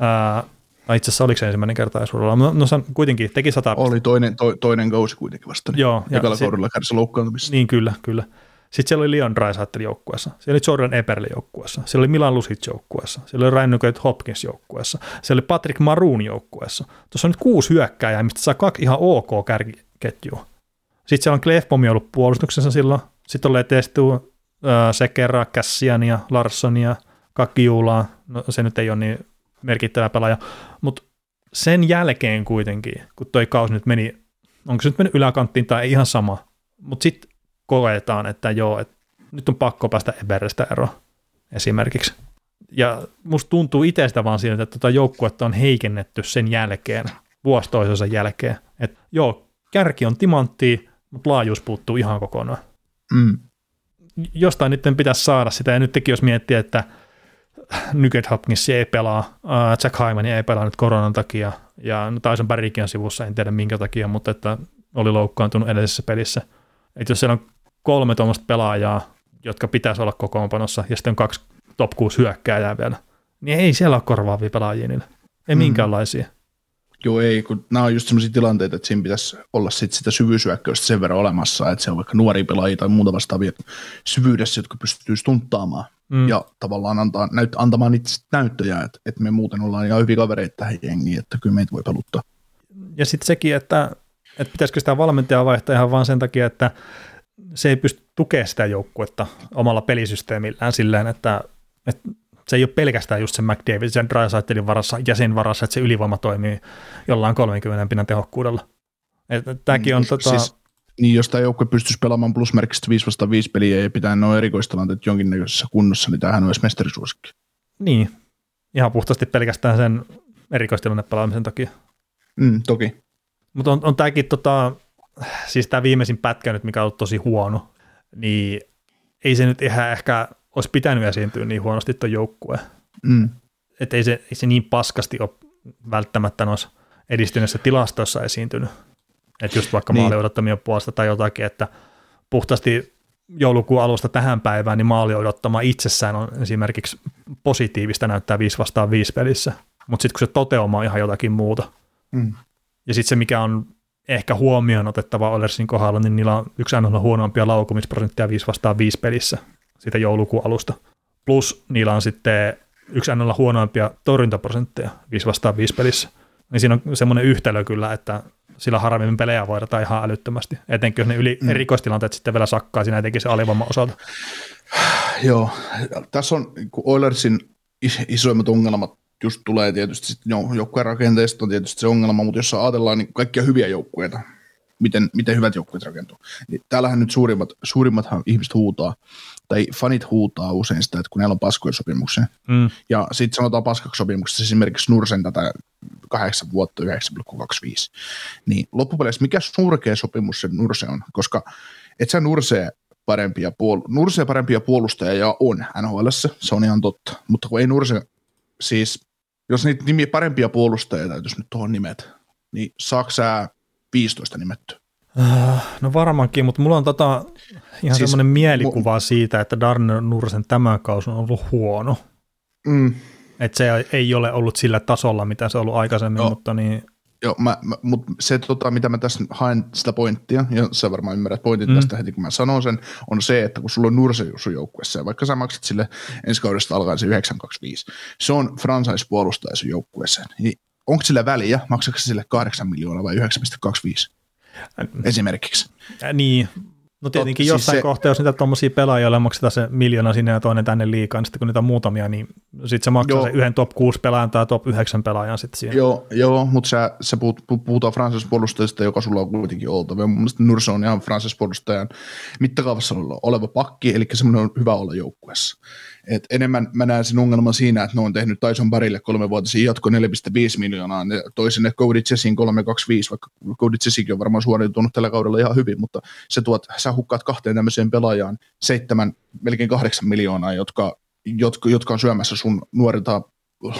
Ää, no itse asiassa oliko se ensimmäinen kerta urallaan? No, no se kuitenkin teki 100 pistettä. Oli toinen, to, toinen kausi kuitenkin vasta. Niin Joo, ja Ekalla se- kaudella kärsi loukkaantumista. Niin kyllä, kyllä. Sitten siellä oli Leon Draisaitl joukkueessa, siellä oli Jordan Eberle joukkueessa, siellä oli Milan Lucic joukkueessa, siellä oli Ryan Nugent Hopkins joukkueessa, siellä oli Patrick Maroon joukkueessa. Tuossa on nyt kuusi hyökkääjää, mistä saa kaksi ihan ok kärkiketjua. Sitten siellä on Clefbomi ollut puolustuksessa silloin, sitten on Testu, äh, Sekera, Cassiania, Larssonia, Kakiulaa, no se nyt ei ole niin merkittävä pelaaja, mutta sen jälkeen kuitenkin, kun toi kausi nyt meni, onko se nyt mennyt yläkanttiin tai ei ihan sama, mutta sitten koetaan, että joo, että nyt on pakko päästä Eberestä eroon esimerkiksi. Ja musta tuntuu itsestä vaan siitä, että tota joukkuetta on heikennetty sen jälkeen, vuosi toisensa jälkeen. Että joo, kärki on timantti, mutta laajuus puuttuu ihan kokonaan. Mm. Jostain nyt pitäisi saada sitä, ja nyt tekin jos miettii, että Nugget Hopkins ei pelaa, uh, Jack Hyman ei pelaa nyt koronan takia, ja no, Tyson Barrickin on sivussa, en tiedä minkä takia, mutta että oli loukkaantunut edellisessä pelissä. Että jos siellä on kolme tuommoista pelaajaa, jotka pitäisi olla kokoonpanossa, ja sitten on kaksi top 6 hyökkääjää vielä, niin ei siellä ole korvaavia pelaajia niillä. Ei Mm. minkäänlaisia. Joo, ei, kun nämä on just sellaisia tilanteita, että siinä pitäisi olla sit sitä syvyysyökkäystä sen verran olemassa, että se on vaikka nuoria pelaajia tai muuta vastaavia syvyydessä, jotka pystyy stunttaamaan Mm. ja tavallaan antaa, näyt, antamaan itse näyttöjä, että, että me muuten ollaan ihan hyviä kavereita tähän jengiin, että kyllä meitä voi peluttaa. Ja sitten sekin, että, että pitäisikö sitä valmentajaa vaihtaa ihan vaan sen takia, että se ei pysty tukemaan sitä joukkuetta omalla pelisysteemillään silleen, että, että se ei ole pelkästään just sen McDavid, sen Drysaitelin varassa ja sen varassa, että se ylivoima toimii jollain 30 pinnan tehokkuudella. Tämäkin on Mm, tota, siis- Niin, jos tämä joukkue pystyisi pelaamaan plusmerkistä 5 vasta 5 peliä ja pitää nuo erikoistilanteet jonkinnäköisessä kunnossa, niin tämähän olisi mestarisuosikki. niin, ihan puhtaasti pelkästään sen erikoistilanne pelaamisen takia. Mm, toki. Mutta on, on tämäkin, tota, siis tämä viimeisin pätkä nyt, mikä on ollut tosi huono, niin ei se nyt ihan ehkä olisi pitänyt esiintyä niin huonosti tuon joukkueen. Mm. Että ei se, ei se niin paskasti ole välttämättä noissa edistyneissä tilastoissa esiintynyt. Että just vaikka Niin. maali puolesta tai jotakin, että puhtaasti joulukuun alusta tähän päivään, niin maali odottama itsessään on esimerkiksi positiivista näyttää 5 vastaan 5 pelissä. Mutta sitten kun se toteuma on ihan jotakin muuta. Mm. Ja sitten se, mikä on ehkä huomioon otettava Oilersin kohdalla, niin niillä on yksi ainoa huonompia laukumisprosenttia 5 vastaan 5 pelissä siitä joulukuun alusta. Plus niillä on sitten yksi ainoa huonoimpia torjuntaprosentteja 5 vastaan 5 pelissä. Niin siinä on semmoinen yhtälö kyllä, että sillä harvemmin pelejä voidaan ihan älyttömästi. Etenkin jos ne yli mm. erikoistilanteet sitten vielä sakkaa siinä etenkin se alivoiman osalta. Joo, tässä on Oilersin isoimmat ongelmat just tulee tietysti sitten joukkueen rakenteesta on tietysti se ongelma, mutta jos ajatellaan niin kaikkia hyviä joukkueita, miten, miten hyvät joukkueet rakentuu, niin täällähän nyt suurimmat, suurimmathan ihmiset huutaa, tai fanit huutaa usein sitä, että kun neillä on paskoja sopimuksia. Mm. Ja sitten sanotaan paskaksi sopimuksessa esimerkiksi Nursen tätä 8 vuotta 9,25. Niin loppupeleissä mikä surkea sopimus se Nurse on, koska et sä Nursee parempia, puol- Nursee parempia puolustajia on NHL, se on ihan totta, mutta kun ei Nurse, siis jos niitä nimiä parempia puolustajia täytyisi nyt tuohon nimet, niin saako sä 15 nimetty? Äh, no varmaankin, mutta mulla on tota ihan siis, semmoinen mielikuva mu- siitä, että Darnell Nursen tämä kausi on ollut huono. Mm. Että se ei ole ollut sillä tasolla, mitä se on ollut aikaisemmin, no. mutta niin Joo, mä, mä, mutta se, tota, mitä mä tässä haen sitä pointtia, ja sä varmaan ymmärrät pointit mm. tästä heti, kun mä sanon sen, on se, että kun sulla on Nurse sun joukkueessa, ja vaikka sä maksat sille ensi kaudesta alkaen se 925, se on franchise-puolustaja sun joukkueeseen, niin onko sillä väliä, maksatko sille 8 miljoonaa vai 9,25? Esimerkiksi. Äh, niin, No tietenkin Tot, siis jossain siis se, kohtaa, jos niitä tuommoisia pelaajia, maksetaan se miljoona sinne ja toinen tänne liikaa, niin sitten kun niitä on muutamia, niin sitten se maksaa joo, se yhden top 6 pelaajan tai top 9 pelaajan sitten siihen. Joo, joo mutta sä, sä puhut, puhutaan Francis puolustajista, joka sulla on kuitenkin oltava. Mun mielestä Nurse on ihan Francis puolustajan mittakaavassa oleva pakki, eli semmoinen on hyvä olla joukkueessa. Et enemmän mä näen sen ongelman siinä, että ne on tehnyt Tyson Barille kolme vuotisia jatko 4,5 miljoonaa, ne toi sinne Cody Chessin 325, vaikka Cody Chessikin on varmaan suoriutunut tällä kaudella ihan hyvin, mutta se tuot, sä hukkaat kahteen tämmöiseen pelaajaan seitsemän, melkein kahdeksan miljoonaa, jotka, jotka, jotka on syömässä sun nuorilta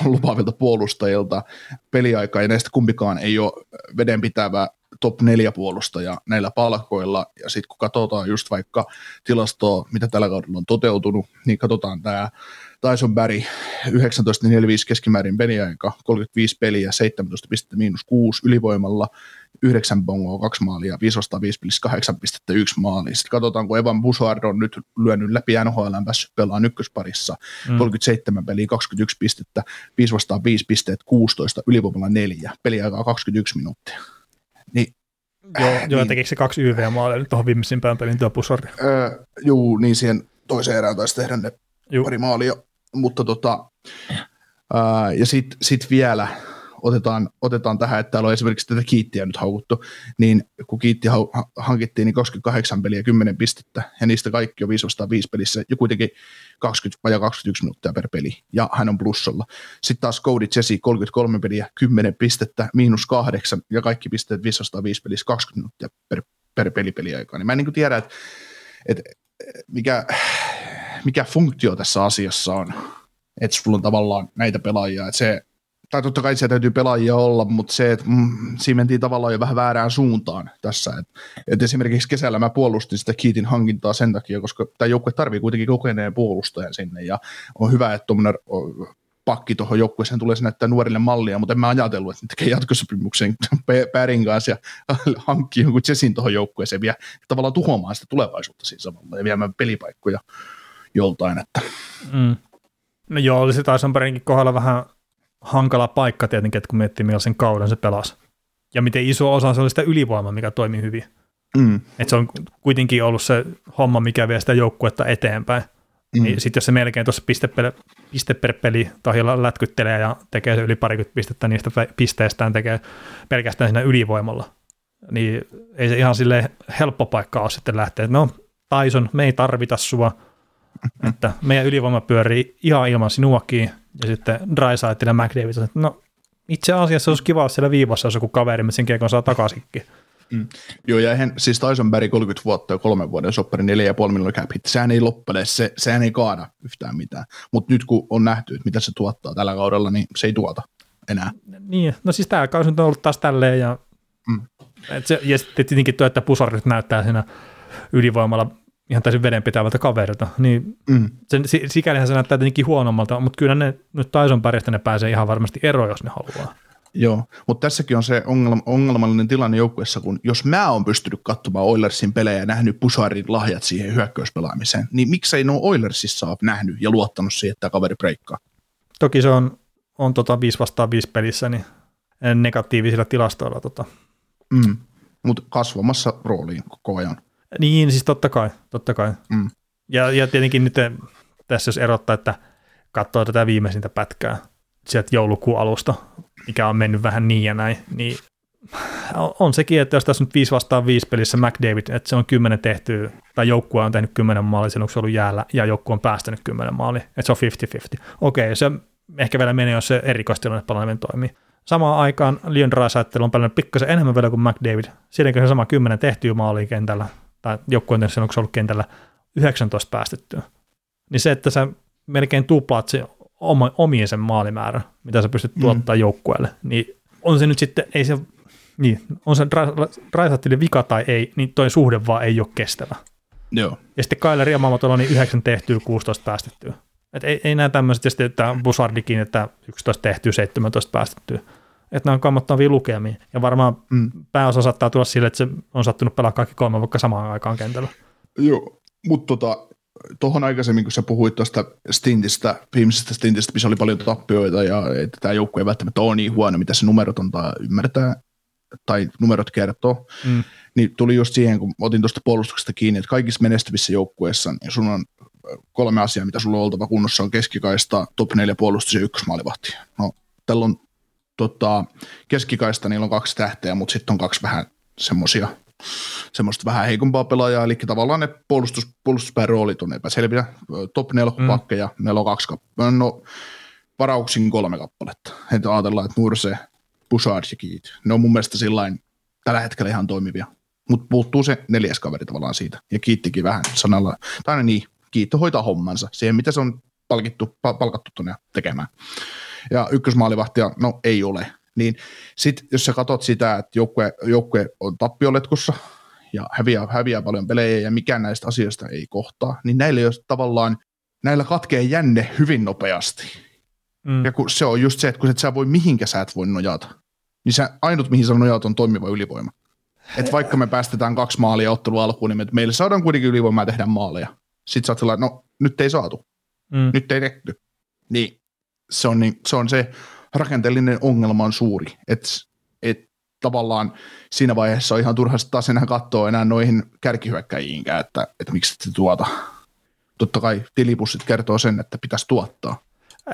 lupaavilta puolustajilta peliaikaa, ja näistä kumpikaan ei ole vedenpitävä top 4 puolustaja näillä palkoilla, ja sitten kun katsotaan just vaikka tilastoa, mitä tällä kaudella on toteutunut, niin katsotaan tämä Tyson Barry, 19.45 keskimäärin peliaika, 35 peliä, 17 pistettä miinus 6 ylivoimalla, 9 bongoa, 2 maalia, 5 vastaan 5 pelissä 8 pistettä, 1 maali. Sitten katsotaan, kun Evan Bouchard on nyt lyönyt läpi NHL, päässyt pelaamaan ykkösparissa, mm. 37 peliä, 21 pistettä, 5 vastaan 5 pisteet, 16, ylivoimalla 4, peliaikaa 21 minuuttia. Niin Joo, äh, joo niin, tekikö se kaksi YV-maalia nyt tuohon viimeisimpään pelin tuo Pusardi? Öö, juu, niin siihen toiseen erään taisi tehdä ne juu. pari maalia, mutta tota, öö, ja sitten sit vielä otetaan, otetaan tähän, että täällä on esimerkiksi tätä kiittiä nyt haukuttu, niin kun kiitti hankittiin, niin 28 peliä 10 pistettä, ja niistä kaikki on 5 5 pelissä, ja kuitenkin 20 vai 21 minuuttia per peli, ja hän on plussalla. Sitten taas Cody Jesse 33 peliä, 10 pistettä, miinus 8, ja kaikki pisteet 5 5 pelissä, 20 minuuttia per, per peli peliaikaa. Niin mä en niin tiedä, että, että mikä, mikä funktio tässä asiassa on, että sulla on tavallaan näitä pelaajia, että se tai totta kai siellä täytyy pelaajia olla, mutta se, että mm, siinä mentiin tavallaan jo vähän väärään suuntaan tässä. Et, et esimerkiksi kesällä mä puolustin sitä Kiitin hankintaa sen takia, koska tämä joukkue tarvii kuitenkin kokeneen puolustajan sinne, ja on hyvä, että tuommoinen pakki tuohon joukkueeseen tulee näyttää nuorille mallia, mutta en mä ajatellut, että ne tekee jatkosopimuksen Pärin kanssa ja hankkii jonkun Jessin tuohon joukkueeseen vielä tavallaan tuhoamaan sitä tulevaisuutta siinä samalla ja viemään pelipaikkoja joltain. Että. Mm. No joo, oli se Tysonbergin kohdalla vähän hankala paikka tietenkin, että kun miettii millaisen kauden se pelasi. Ja miten iso osa se oli sitä ylivoimaa, mikä toimi hyvin. Mm. Että se on kuitenkin ollut se homma, mikä vie sitä joukkuetta eteenpäin. Mm. Niin sitten jos se melkein tuossa piste, per, piste per peli tahjalla lätkyttelee ja tekee se yli parikymmentä pistettä niistä pisteestään, tekee pelkästään siinä ylivoimalla, niin ei se ihan sille helppo paikka ole sitten lähteä. No, Tyson, me ei tarvita sua, että meidän ylivoima pyörii ihan ilman sinuakin, ja sitten Drysaitl ja McDavid että no itse asiassa olisi kiva, jos siellä viivassa olisi joku kaveri, mutta sen kiekon saa takaisinkin. Mm. Joo, ja eihän, siis Tyson Berry 30 vuotta ja kolmen vuoden soppari 4,5 miljoonaa cap hit, sehän ei loppele, se, sehän ei kaada yhtään mitään. Mutta nyt kun on nähty, että mitä se tuottaa tällä kaudella, niin se ei tuota enää. Niin, no siis tämä kausi on ollut taas tälleen, ja, mm. et se, ja sitten tietenkin tuo, että pusarit näyttää siinä ylivoimalla ihan täysin vedenpitävältä kaverilta, niin mm. sen, sikälihän se näyttää tietenkin huonommalta, mutta kyllä ne nyt Tyson pärjästä ne pääsee ihan varmasti eroon, jos ne haluaa. Joo, mutta tässäkin on se ongelma, ongelmallinen tilanne joukkueessa, kun jos mä oon pystynyt katsomaan Oilersin pelejä ja nähnyt Pusarin lahjat siihen hyökkäyspelaamiseen, niin miksei nuo Oilersissa ole nähnyt ja luottanut siihen, että kaveri breikkaa? Toki se on, on tota 5 vastaan 5 pelissä niin negatiivisilla tilastoilla. Tota. Mm. Mutta kasvamassa rooliin koko ajan. Niin, siis totta kai. Totta kai. Mm. Ja, ja tietenkin nyt tässä jos erottaa, että katsoo tätä viimeisintä pätkää sieltä joulukuun alusta, mikä on mennyt vähän niin ja näin, niin on sekin, että jos tässä nyt 5 vastaan 5 pelissä McDavid, että se on 10 tehty, tai joukkue on tehnyt 10 maalia silloin, kun se on ollut jäällä, ja joukkue on päästänyt 10 maalia, että se on 50-50. Okei, se ehkä vielä menee, jos se erikoistilanne palaaminen toimii. Samaan aikaan Leon Draisaitl on pelannut pikkasen enemmän vielä kuin McDavid. Siinäkin se sama 10 tehtyä maalia kentällä, tai joku on ollut kentällä 19 päästettyä. Niin se, että sä melkein tuplaat se oma, omien sen maalimäärä, mitä sä pystyt mm. tuottaa mm. joukkueelle, niin on se nyt sitten, ei se, niin, on se Draisaitlin vika tai ei, niin toi suhde vaan ei ole kestävä. Joo. Ja sitten Kyle Riamamatolla niin 9 tehtyä, 16 päästettyä. Et ei, ei näe tämmöiset, ja sitten että Busardikin, että 11 tehtyä, 17 päästettyä. Että nämä on kammottavia lukemia. Ja varmaan mm. pääosa saattaa tulla sille, että se on sattunut pelaa kaikki kolme vaikka samaan aikaan kentällä. Joo, mutta tota, tuohon aikaisemmin, kun sä puhuit tuosta stintistä, viimeisestä stintistä, missä oli paljon tappioita ja että tämä joukkue ei välttämättä ole niin huono, mitä se numerot on tai ymmärtää, tai numerot kertoo, mm. niin tuli just siihen, kun otin tuosta puolustuksesta kiinni, että kaikissa menestyvissä joukkueissa niin sun on kolme asiaa, mitä sulla on oltava kunnossa, on keskikaista, top 4 puolustus ja ykkösmaalivahti. No, tällä on tota, keskikaista, niillä on kaksi tähteä, mutta sitten on kaksi vähän semmoisia semmoista vähän heikompaa pelaajaa, eli tavallaan ne puolustus, puolustuspään roolit on epäselviä. Top 4 mm. pakkeja, meillä on kaksi kappaletta, no varauksin kolme kappaletta. Että ajatellaan, että Murse, Bouchard ja Keith, ne on mun mielestä sillain tällä hetkellä ihan toimivia. Mutta puuttuu se neljäs kaveri tavallaan siitä. Ja kiittikin vähän sanalla, tai niin, kiitto hoitaa hommansa, siihen mitä se on palkittu, palkattu tuonne tekemään. Ja ykkösmaalivahtia, no ei ole. Niin sitten jos sä katsot sitä, että joukkue, joukkue on tappioletkussa ja häviää, häviää paljon pelejä ja mikään näistä asioista ei kohtaa, niin näillä jos tavallaan, näillä katkee jänne hyvin nopeasti. Mm. Ja kun se on just se, että kun et sä voi mihinkä sä et voi nojata, niin se ainut mihin sä nojat on toimiva ylivoima. Et vaikka me päästetään kaksi maalia ottelu alkuun, niin meille saadaan kuitenkin ylivoimaa tehdä maaleja. Sitten sä oot no nyt ei saatu, mm. nyt ei tehty. Niin se on, niin, se on se rakenteellinen ongelma on suuri, että et tavallaan siinä vaiheessa on ihan turha taas enää katsoa enää noihin kärkihyökkäjiinkään, että, että miksi se tuota. Totta kai tilipussit kertoo sen, että pitäisi tuottaa.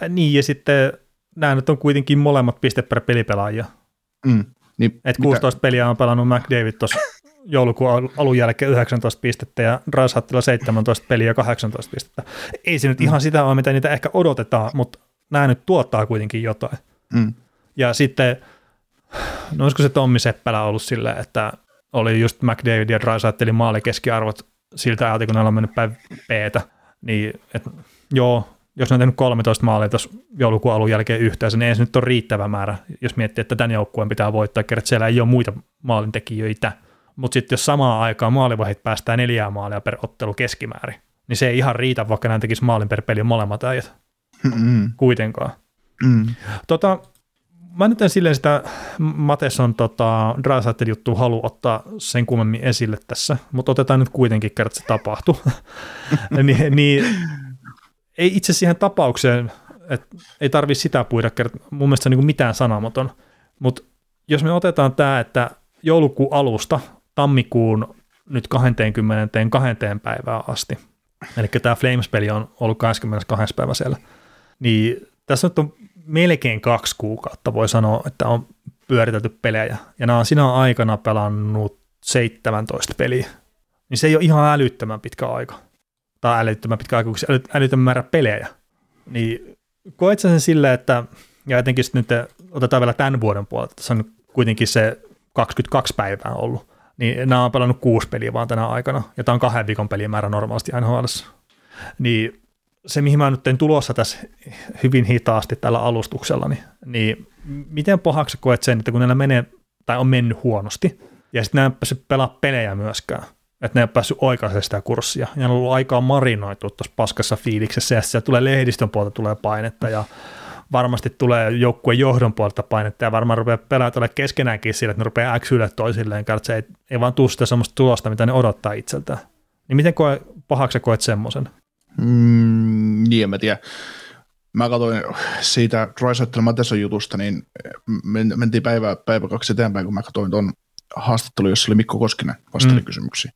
Ää, niin, ja sitten nämä nyt on kuitenkin molemmat piste per pelipelaajia. Mm, niin Et 16 mitä? peliä on pelannut McDavid tuossa joulukuun alun jälkeen 19 pistettä ja Raishattila 17 peliä ja 18 pistettä. Ei se nyt mm. ihan sitä ole, mitä niitä ehkä odotetaan, mutta nämä nyt tuottaa kuitenkin jotain. Mm. Ja sitten, no olisiko se Tommi Seppälä ollut silleen, että oli just McDavid ja Drysaitelin maalikeskiarvot siltä ajalta, kun ne on mennyt päin p niin että joo, jos ne on tehnyt 13 maalia tuossa joulukuun alun jälkeen yhteensä, niin ei se nyt ole riittävä määrä, jos miettii, että tämän joukkueen pitää voittaa, kerran siellä ei ole muita maalintekijöitä. Mutta sitten jos samaan aikaan maalivahit päästään neljää maalia per ottelu keskimäärin, niin se ei ihan riitä, vaikka näin tekisi maalin per peli molemmat ajat. Mm-hmm. Kuitenkaan. Mm. Tota, mä nyt en silleen sitä Mateson tota, juttu halua ottaa sen kummemmin esille tässä, mutta otetaan nyt kuitenkin kerran, että se tapahtui. Ni, niin, ei itse siihen tapaukseen, että ei tarvi sitä puida kertaa, mun mielestä se on niin mitään sanomaton, mutta jos me otetaan tämä, että joulukuun alusta tammikuun nyt 22. päivään asti, eli tämä Flames-peli on ollut 22. päivä siellä, niin tässä nyt on melkein kaksi kuukautta, voi sanoa, että on pyöritelty pelejä, ja nämä on sinä aikana pelannut 17 peliä, niin se ei ole ihan älyttömän pitkä aika, tai älyttömän pitkä aika, kun se älyttömän määrä pelejä, niin koet sen silleen, että, ja etenkin nyt otetaan vielä tämän vuoden puolelta, tässä on kuitenkin se 22 päivää ollut, niin nämä on pelannut kuusi peliä vaan tänä aikana, ja tämä on kahden viikon pelien määrä normaalisti NHL. Niin se, mihin mä nyt tein tulossa tässä hyvin hitaasti tällä alustuksella, niin, niin miten pahaksi koet sen, että kun näillä menee tai on mennyt huonosti, ja sitten nämä ei päässyt pelaa pelejä myöskään, että ne ei päässyt oikaisemaan sitä kurssia, ja on ollut aikaa marinoitu tuossa paskassa fiiliksessä, ja siellä tulee lehdistön puolta tulee painetta, ja varmasti tulee joukkueen johdon puolelta painetta ja varmaan rupeaa pelaat olla keskenäänkin sillä, että ne rupeaa äksyille toisilleen, että se ei, ei vaan tule sitä semmoista tulosta, mitä ne odottaa itseltään. Niin miten koe, pahaksi koet semmoisen? Mm, niin, en mä tiedä. Mä katsoin siitä Drysettel Mateson jutusta, niin mentiin päivä, päivä kaksi eteenpäin, kun mä katsoin tuon haastattelu, jossa oli Mikko Koskinen vasteli mm. kysymyksiin.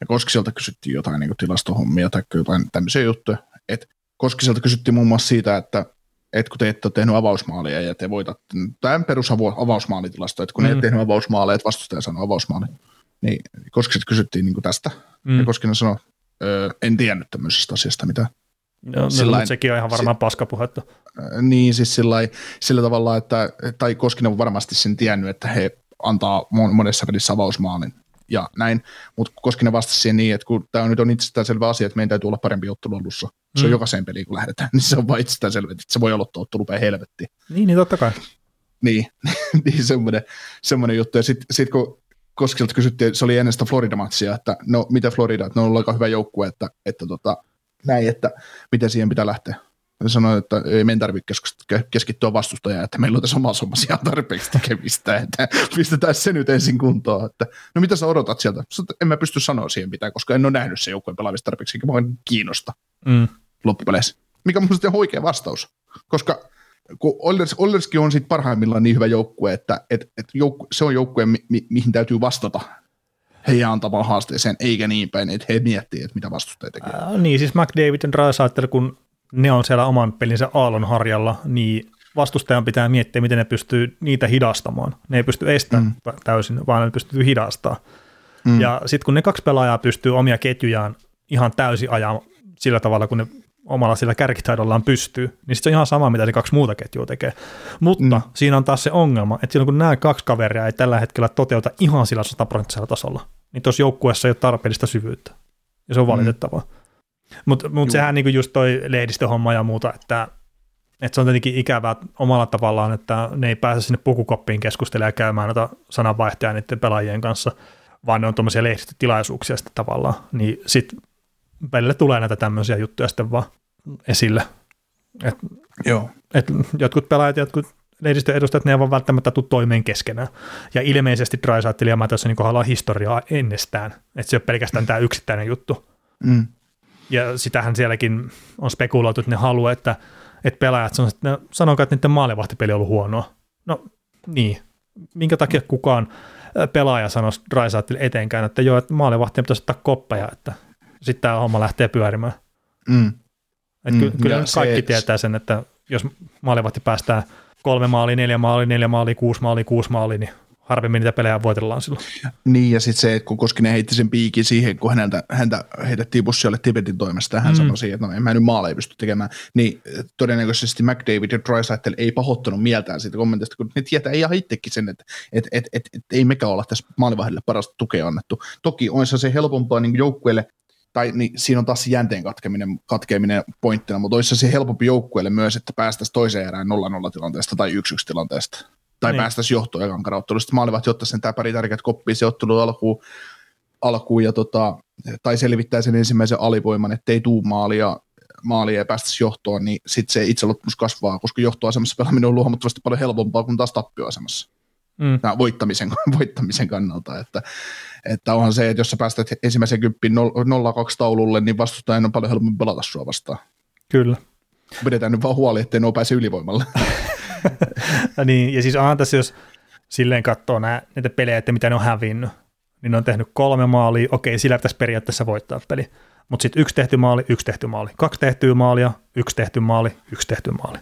Ja Koskiselta kysyttiin jotain niin tilastohommia tai jotain tämmöisiä juttuja. Et Koskiselta kysyttiin muun muassa siitä, että et kun te ette ole tehnyt avausmaalia ja te voitat, tämä perus avausmaalitilasto, että kun mm. ne ei tehnyt avausmaaleja, että vastustaja sanoi avausmaali, niin Koskiselta kysyttiin niin tästä. Mm. Ja Koskinen sanoi, öö, en tiennyt tämmöisestä asiasta mitään. No, no sillain, sekin on ihan varmaan si- paskapuhetta. Niin, siis sillä, sillä tavalla, että, tai Koskinen on varmasti sen tiennyt, että he antaa monessa pelissä avausmaalin ja näin, mutta Koskinen vastasi siihen niin, että kun tämä on nyt on itsestäänselvä asia, että meidän täytyy olla parempi ottelu alussa, se mm. on jokaiseen peliin kun lähdetään, niin se on vain itsestäänselvä, että se voi aloittaa ottelu päin helvettiin. Niin, niin totta kai. Niin, niin semmoinen, semmoinen juttu. Ja sitten sit kun Koskilta kysyttiin, se oli ennen sitä Florida-matsia, että no mitä Florida, että ne on ollut aika hyvä joukkue, että, että tota, näin, että miten siihen pitää lähteä. Sanoin, että ei meidän tarvitse keskittyä vastustajaan, että meillä on tässä omassa hommassa tarpeeksi tekemistä, että pistetään se nyt ensin kuntoon. Että, no mitä sä odotat sieltä? Sanoin, en mä pysty sanoa siihen mitään, koska en ole nähnyt se joukkueen pelaamista tarpeeksi, eikä mua kiinnosta mm. loppupeleissä. Mikä on minusta oikea vastaus, koska kun Oilers, Oilerskin on sit parhaimmillaan niin hyvä joukkue, että et, et joukku, se on joukkue, mi, mi, mihin täytyy vastata heidän antamaan haasteeseen, eikä niin päin, että he miettii, että mitä vastustaja tekee. Äh, niin, siis McDavid ja Drysaitel, kun ne on siellä oman pelinsä aallon harjalla, niin vastustajan pitää miettiä, miten ne pystyy niitä hidastamaan. Ne ei pysty estämään mm. täysin, vaan ne pystyy hidastamaan. Mm. Ja sitten kun ne kaksi pelaajaa pystyy omia ketjujaan ihan täysin ajaa sillä tavalla, kun ne omalla sillä kärkitaidollaan pystyy, niin se on ihan sama, mitä ne kaksi muuta ketjua tekee. Mutta mm. siinä on taas se ongelma, että silloin kun nämä kaksi kaveria ei tällä hetkellä toteuta ihan sillä sataprosenttisella tasolla, niin tuossa joukkueessa ei ole tarpeellista syvyyttä. Ja se on mm. valitettavaa. Mm. Mutta mut sehän niinku just toi lehdistöhomma ja muuta, että, että se on tietenkin ikävää omalla tavallaan, että ne ei pääse sinne pukukoppiin keskustelemaan ja käymään noita sananvaihtoja niiden pelaajien kanssa, vaan ne on tuommoisia lehdistötilaisuuksia sitten tavallaan, niin sitten välillä tulee näitä tämmöisiä juttuja sitten vaan esille. Et, Joo. Et jotkut pelaajat, jotkut lehdistön edustajat, ne ei vaan välttämättä tule toimeen keskenään. Ja ilmeisesti Drysaitel ja Matossonin niin kohdalla historiaa ennestään, että se ei ole pelkästään tämä yksittäinen juttu. Mm. Ja sitähän sielläkin on spekuloitu, että ne haluaa, että, että pelaajat sanoo, että sanokaa, että niiden maalivahtipeli on ollut huonoa. No niin, minkä takia kukaan pelaaja sanoisi Drysaitel etenkään, että joo, että maalivahtien pitäisi ottaa koppeja, että sitten tämä homma lähtee pyörimään. Mm. Et mm, kyllä nyt kaikki se, tietää sen, että jos maalivahti päästää kolme maalia, neljä maalia, neljä maalia, kuusi maalia, kuusi maalia, niin harvemmin niitä pelejä voitellaan silloin. Niin, ja sitten se, että kun Koskinen heitti sen piikin siihen, kun häneltä, häntä heitettiin bussialle Tibetin toimesta, hän mm. sanoi siihen, että no en mä nyt maaleja pysty tekemään, niin todennäköisesti McDavid ja Drysaitel ei pahoittanut mieltään siitä kommentista, kun ne tietää ihan itsekin sen, että et, et, et, et, ei mekään olla tässä maalivahdille parasta tukea annettu. Toki on se helpompaa niin joukkueelle tai niin siinä on taas jänteen katkeminen, katkeminen pointtina, mutta olisi se helpompi joukkueelle myös, että päästäisiin toiseen erään 0-0 tilanteesta tai 1-1 tilanteesta. Tai niin. päästäisiin johtoon ekan karouttelusta. Maalivahti ottaisi sen tämä pari tärkeät koppia se ottelu alkuun, alkuun ja tota, tai selvittää sen ensimmäisen alivoiman, ettei tuu maalia, maalia ja päästäisi johtoon, niin sitten se itseluottamus kasvaa, koska johtoasemassa pelaaminen on huomattavasti paljon helpompaa kuin taas tappioasemassa. Mm. voittamisen, voittamisen kannalta, että että onhan se, että jos sä päästät ensimmäisen kymppiin 0-2 taululle, niin vastustajan on paljon helpompi pelata sua vastaan. Kyllä. Pidetään nyt vaan huoli, ettei ne pääse ylivoimalle. ja niin, ja siis onhan tässä, jos silleen katsoo nää, näitä pelejä, että mitä ne on hävinnyt, niin ne on tehnyt kolme maalia, okei, sillä pitäisi periaatteessa voittaa peli. Mutta sitten yksi tehty maali, yksi tehty maali. Kaksi tehtyä maalia, yksi tehty maali, yksi tehty maali.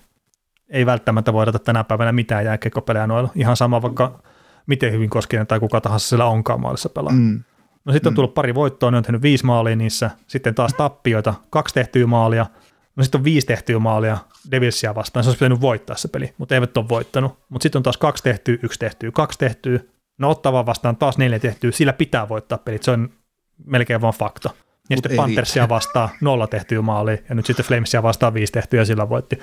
Ei välttämättä voidata tänä päivänä mitään jääkiekkopelejä noilla. Ihan sama vaikka miten hyvin Koskinen tai kuka tahansa siellä onkaan maalissa pelaa. Mm. No sitten on mm. tullut pari voittoa, ne on tehnyt viisi maalia niissä, sitten taas tappioita, kaksi tehtyä maalia, no sitten on viisi tehtyä maalia Devilsia vastaan, se olisi pitänyt voittaa se peli, mutta eivät ole voittanut. Mutta sitten on taas kaksi tehtyä, yksi tehtyä, kaksi tehtyä, no ottavaa vastaan taas neljä tehtyä, sillä pitää voittaa pelit, se on melkein vain fakta. Ja Mut sitten Panthersia vastaan nolla tehtyä maalia, ja nyt sitten Flamesia vastaan viisi tehtyä, ja sillä voitti.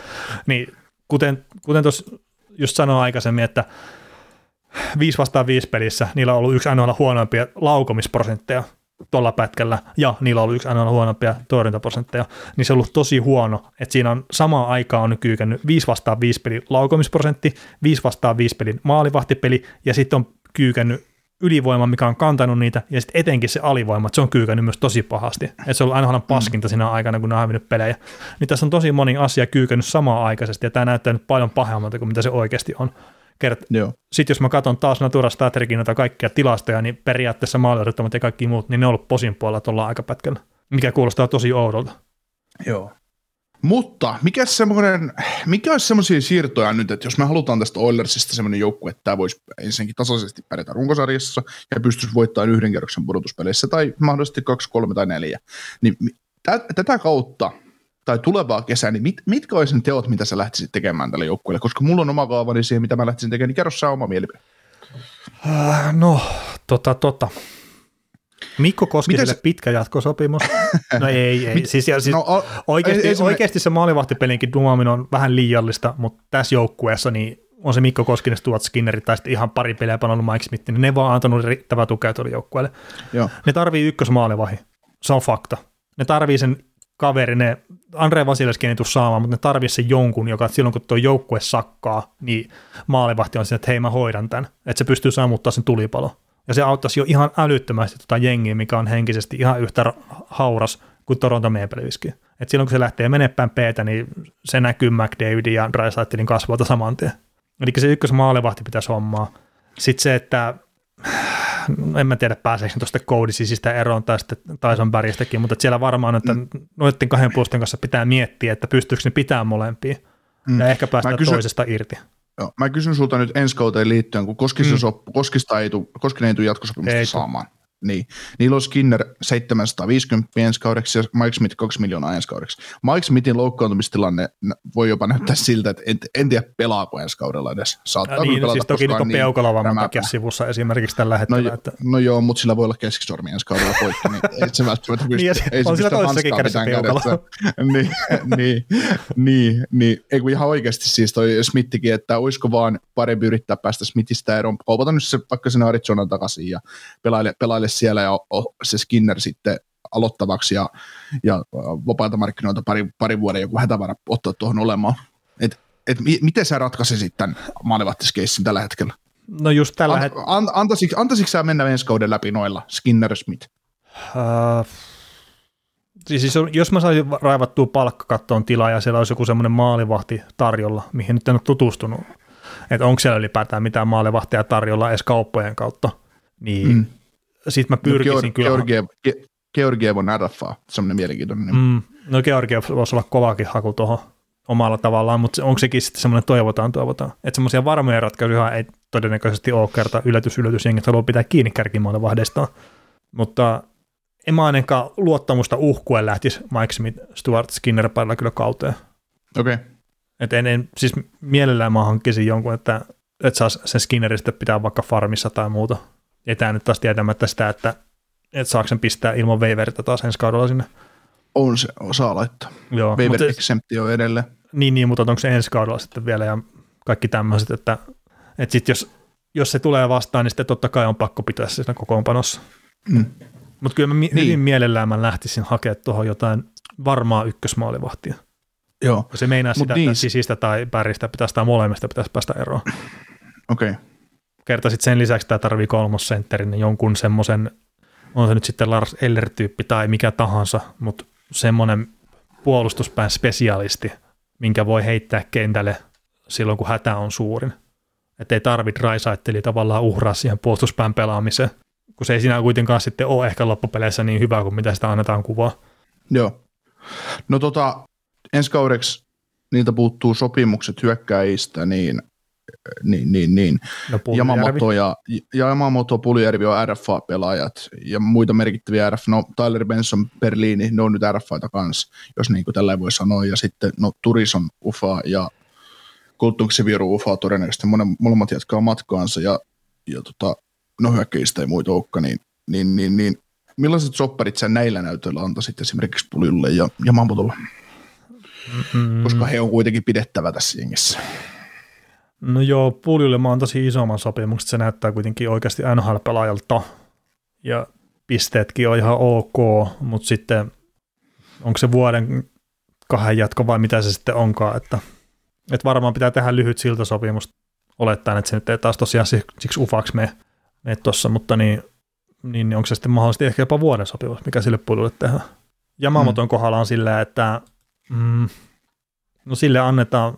Niin kuten, kuten tuossa just sanoin aikaisemmin, että 5 vastaan 5 pelissä, niillä on ollut yksi ainoa huonoimpia laukomisprosentteja tuolla pätkällä, ja niillä on ollut yksi aina huonompia torjuntaprosentteja, niin se on ollut tosi huono, että siinä on samaan aikaan on kyykännyt 5 vastaan 5 pelin laukomisprosentti, 5 vastaan 5 pelin maalivahtipeli, ja sitten on kyykännyt ylivoima, mikä on kantanut niitä, ja sitten etenkin se alivoima, että se on kyykännyt myös tosi pahasti. Että se on ollut aina paskinta siinä aikana, kun ne on hävinnyt pelejä. Niin tässä on tosi moni asia kyykännyt samaan aikaisesti, ja tämä näyttää nyt paljon pahemmalta kuin mitä se oikeasti on. Kert- Joo. Sitten jos mä katson taas Natura Statricin noita kaikkia tilastoja, niin periaatteessa maaliryttämät ja kaikki muut, niin ne on ollut posin puolella tuolla aikapätkällä, mikä kuulostaa tosi oudolta. Joo. Mutta mikä, semmoinen, mikä olisi semmoisia siirtoja nyt, että jos me halutaan tästä Oilersista semmoinen joukkue, että tämä voisi ensinnäkin tasaisesti pärjätä runkosarjassa ja pystyisi voittamaan yhden kerroksen pudotuspeleissä tai mahdollisesti kaksi, kolme tai neljä, niin tä- tätä kautta tai tulevaa kesää, niin mit, mitkä olisi ne teot, mitä sä lähtisit tekemään tälle joukkueelle? Koska mulla on oma kaavani siihen, mitä mä lähtisin tekemään, niin kerro sä oma mielipide. Äh, no, tota, tota. Mikko Koskiselle se... pitkä jatkosopimus. No ei, ei. siis, ja, siis no, o, oikeasti, ei, oikeasti se maalivahtipelinkin dumaaminen on vähän liiallista, mutta tässä joukkueessa niin on se Mikko Koskinen, Stuart Skinneri tai sitten ihan pari peliä panonut Mike Smith, niin ne vaan antanut riittävää tukea tuolle joukkueelle. Joo. Ne tarvii ykkösmaalivahi. Se on fakta. Ne tarvii sen kaveri, ne Andre Vasilevski ei tule saamaan, mutta ne tarvii sen jonkun, joka silloin kun tuo joukkue sakkaa, niin maalivahti on siinä, että hei mä hoidan tämän, että se pystyy sammuttaa sen tulipalo. Ja se auttaisi jo ihan älyttömästi tota jengiä, mikä on henkisesti ihan yhtä hauras kuin Toronto Maple Leafskin. Et silloin kun se lähtee menepäin peetä, niin se näkyy McDavidin ja Drysaitelin kasvoilta saman tien. Eli se ykkös maalivahti pitäisi hommaa. Sitten se, että en mä tiedä pääseekö tuosta koodisisistä eroon tai sitten Tyson Bergistäkin, mutta siellä varmaan, että mm. noiden kahden puoluston kanssa pitää miettiä, että pystyykö ne pitää molempia mm. ja ehkä päästä kysyn, toisesta irti. Joo, mä kysyn sulta nyt ensi kauteen liittyen, kun Koskista, mm. sop, Koskista ei tule, Koskinen ei tule jatkosopimusta ei saamaan. Niin. Niillä on Skinner 750 ensi kaudeksi ja Mike Smith 2 miljoonaa ensi kaudeksi. Mike Smithin loukkaantumistilanne voi jopa näyttää siltä, että en, en tiedä pelaako ensi kaudella edes. Saattaa ja niin, pelata, siis toki nyt on niin peukalavamman takia sivussa esimerkiksi tällä hetkellä. No, että... no joo, mutta sillä voi olla keskisormi ensi kaudella poikki, niin ei se välttämättä pysty. niin, ei on sillä toisessakin kädessä peukalo. niin, niin, niin, niin, ei kun ihan oikeasti siis toi Smithikin, että olisiko vaan parempi yrittää päästä Smithistä eroon, kaupata nyt se vaikka sinne Arizonan takaisin ja pelaile, pelaile siellä ja se Skinner sitten aloittavaksi ja, ja vapailta markkinoilta pari, pari vuoden joku hätävara ottaa tuohon olemaan. Et, et miten sä ratkaisisit tämän maalivahtiskeissin tällä hetkellä? No just tällä hetkellä. An, antaisitko, antaisitko sä mennä ensi kauden läpi noilla Skinner Smith? Uh, siis jos mä saisin raivattua palkkakattoon tilaa ja siellä olisi joku semmoinen maalivahti tarjolla, mihin nyt en ole tutustunut, että onko siellä ylipäätään mitään maalivahtia tarjolla edes kauppojen kautta, niin mm sitten mä no, pyrkisin no, kyllä. Georgiev, Ge- Georgiev on RFA, semmoinen mielenkiintoinen. Mm, no Georgiev voisi olla kovakin haku tuohon omalla tavallaan, mutta onko sekin sitten semmoinen toivotaan, toivotaan. Että semmoisia varmoja ratkaisuja ei todennäköisesti ole kerta yllätys, yllätys, jengit haluaa pitää kiinni kärkimaalla vahdestaan. Mutta en mä ainakaan luottamusta uhkuen lähtisi Mike Smith, Stuart Skinner päällä kyllä kauteen. Okei. Okay. Et en, en, siis mielellään mä hankkisin jonkun, että, että saa sen Skinnerin sitten pitää vaikka farmissa tai muuta tämä nyt taas tietämättä sitä, että et saako sen pistää ilman waiverita taas ensi kaudella sinne. On se, saa laittaa. Joo, Waiver exemptio edelleen. Niin, niin, mutta onko se ensi kaudella sitten vielä ja kaikki tämmöiset, että, että sit jos, jos se tulee vastaan, niin sitten totta kai on pakko pitää se siinä kokoonpanossa. Mm. Mutta kyllä mä niin. hyvin mielellään mä lähtisin hakemaan tuohon jotain varmaa ykkösmaalivahtia. Joo. Se meinaa Mut sitä, niin. että sisistä tai päristä pitäisi tai molemmista pitäisi päästä eroon. Okei. Okay kertaisit sen lisäksi, tämä tarvii kolmosentterin, niin jonkun semmoisen, on se nyt sitten Lars Eller-tyyppi tai mikä tahansa, mutta semmoinen puolustuspään spesialisti, minkä voi heittää kentälle silloin, kun hätä on suurin. Että ei tarvitse raisaitteli tavallaan uhraa siihen puolustuspään pelaamiseen, kun se ei siinä kuitenkaan sitten ole ehkä loppupeleissä niin hyvä kuin mitä sitä annetaan kuvaa. Joo. No tota, ensi kaudeksi niiltä puuttuu sopimukset hyökkäistä, niin niin, niin, niin. No, Yamamoto ja, ja Yamamoto, Puljärvi on RFA-pelaajat ja muita merkittäviä RF, no Tyler Benson, Berliini, ne on nyt RFAita kanssa, jos niin kuin tällä voi sanoa, ja sitten no Turis on UFA ja Kulttuksiviru UFA todennäköisesti monen, molemmat jatkaa matkaansa ja, ja tota, no hyökkäistä ei muita olekaan, niin, niin, niin, niin millaiset sopparit sä näillä näytöillä antaisit esimerkiksi Puljulle ja Yamamotolle? Mm-hmm. Koska he on kuitenkin pidettävä tässä jengissä. No joo, Puljulle mä oon tosi isomman sopimuksen, se näyttää kuitenkin oikeasti NHL-pelaajalta. Ja pisteetkin on ihan ok, mutta sitten onko se vuoden kahden jatko vai mitä se sitten onkaan, että, että varmaan pitää tehdä lyhyt siltasopimus olettaen, että se nyt ei taas tosiaan siksi ufaksi mene, mene tuossa, mutta niin, niin, onko se sitten mahdollisesti ehkä jopa vuoden sopimus, mikä sille pululle tehdään. Yamamoton mm. kohdalla on silleen, että mm, no sille annetaan,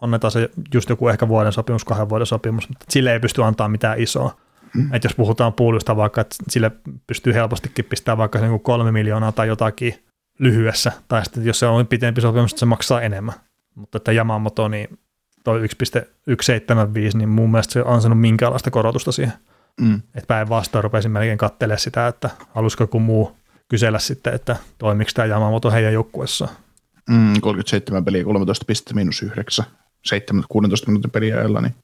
annetaan se just joku ehkä vuoden sopimus, kahden vuoden sopimus, mutta sille ei pysty antaa mitään isoa. Mm. Että jos puhutaan puulusta vaikka, että sille pystyy helpostikin pistämään vaikka se kolme miljoonaa tai jotakin lyhyessä, tai sitten jos se on pitempi sopimus, että se maksaa enemmän. Mutta että Yamamoto, niin toi 1,175, niin mun mielestä se on ansainnut minkäänlaista korotusta siihen. Mm. Että päinvastoin rupesin melkein katselemaan sitä, että halusiko joku muu kysellä sitten, että toimiko tämä Yamamoto heidän joukkuessaan. Mm, 37 peliä, 13 pistettä, miinus 9, 7, 16 minuutin peliä ajalla. Niin.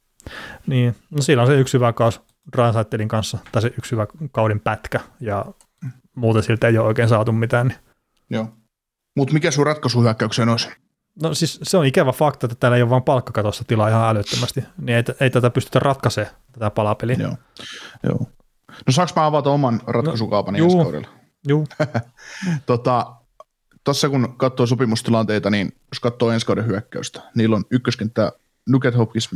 niin, no siinä on se yksi hyvä kaus Drysaitelin kanssa, tai se yksi hyvä kauden pätkä, ja muuten siltä ei ole oikein saatu mitään. Niin. Joo. Mutta mikä sun ratkaisu hyökkäykseen olisi? No siis se on ikävä fakta, että täällä ei ole vain palkkakatossa tilaa ihan älyttömästi, niin ei, ei tätä pystytä ratkaisemaan, tätä palapeliä. Joo. Joo. No saanko mä avata oman ratkaisukaupani no, ensi kaudella? Juu. tota, Tuossa kun katsoo sopimustilanteita, niin jos katsoo ensi kauden hyökkäystä, niillä on ykköskenttä Nuket Hopkins,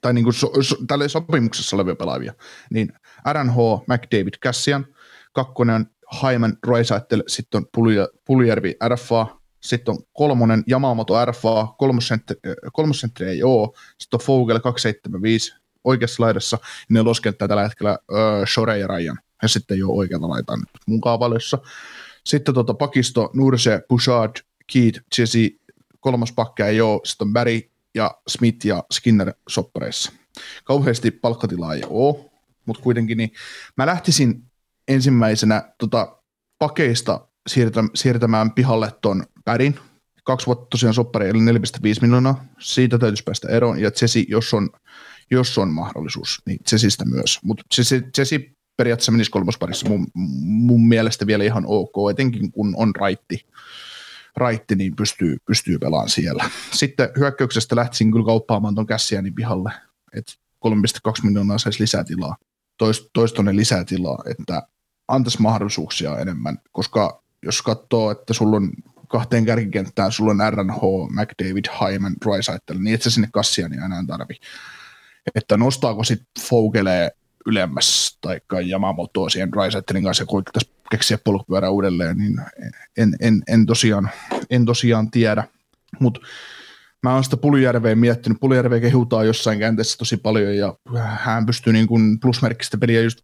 tai niin kuin so, so, tälle sopimuksessa olevia pelaavia, niin RNH, McDavid, Cassian, kakkonen on Haiman, Roisaitel, sitten on Puljärvi, RFA, sitten on kolmonen Yamamoto RFA, kolmossentteri ei ole, sitten on Fogel 275 oikeassa laidassa, ja ne loskenttää tällä hetkellä äh, Shore ja Ryan, ja sitten ole oikealla laitaan mun kaavallissa. Sitten tota pakisto, Nurse, Bouchard, Keith, Jesse, kolmas pakki ei ole, sitten on Barry ja Smith ja Skinner soppareissa. Kauheasti palkkatilaa ei ole, mutta kuitenkin niin mä lähtisin ensimmäisenä tota, pakeista siirtämään pihalle ton Pärin. Kaksi vuotta tosiaan soppari eli 4,5 miljoonaa. Siitä täytyisi päästä eroon. Ja Jesse, jos on, jos on mahdollisuus, niin Jessistä myös. Mutta Jesse, Jesse periaatteessa menisi kolmosparissa mun, mun mielestä vielä ihan ok, etenkin kun on raitti, raitti niin pystyy, pystyy pelaamaan siellä. Sitten hyökkäyksestä lähtisin kyllä kauppaamaan ton Cassianin pihalle, että 3,2 miljoonaa saisi lisätilaa, toist, toistoinen lisätilaa, että antaisi mahdollisuuksia enemmän, koska jos katsoo, että sulla on kahteen kärkikenttään, sulla on RNH, McDavid, Hyman, Drysaitel, niin et sä sinne Cassiania enää tarvi. Että nostaako sitten Fogelee ylemmäs tai Yamamotoa siihen Drysaitelin kanssa ja koitettaisiin keksiä polkupyörä uudelleen, niin en, en, en, tosiaan, en tosiaan tiedä. Mutta mä oon sitä Puljärveä miettinyt. Puljärveä kehutaan jossain käänteessä tosi paljon ja hän pystyy niin kuin plusmerkkistä peliä just,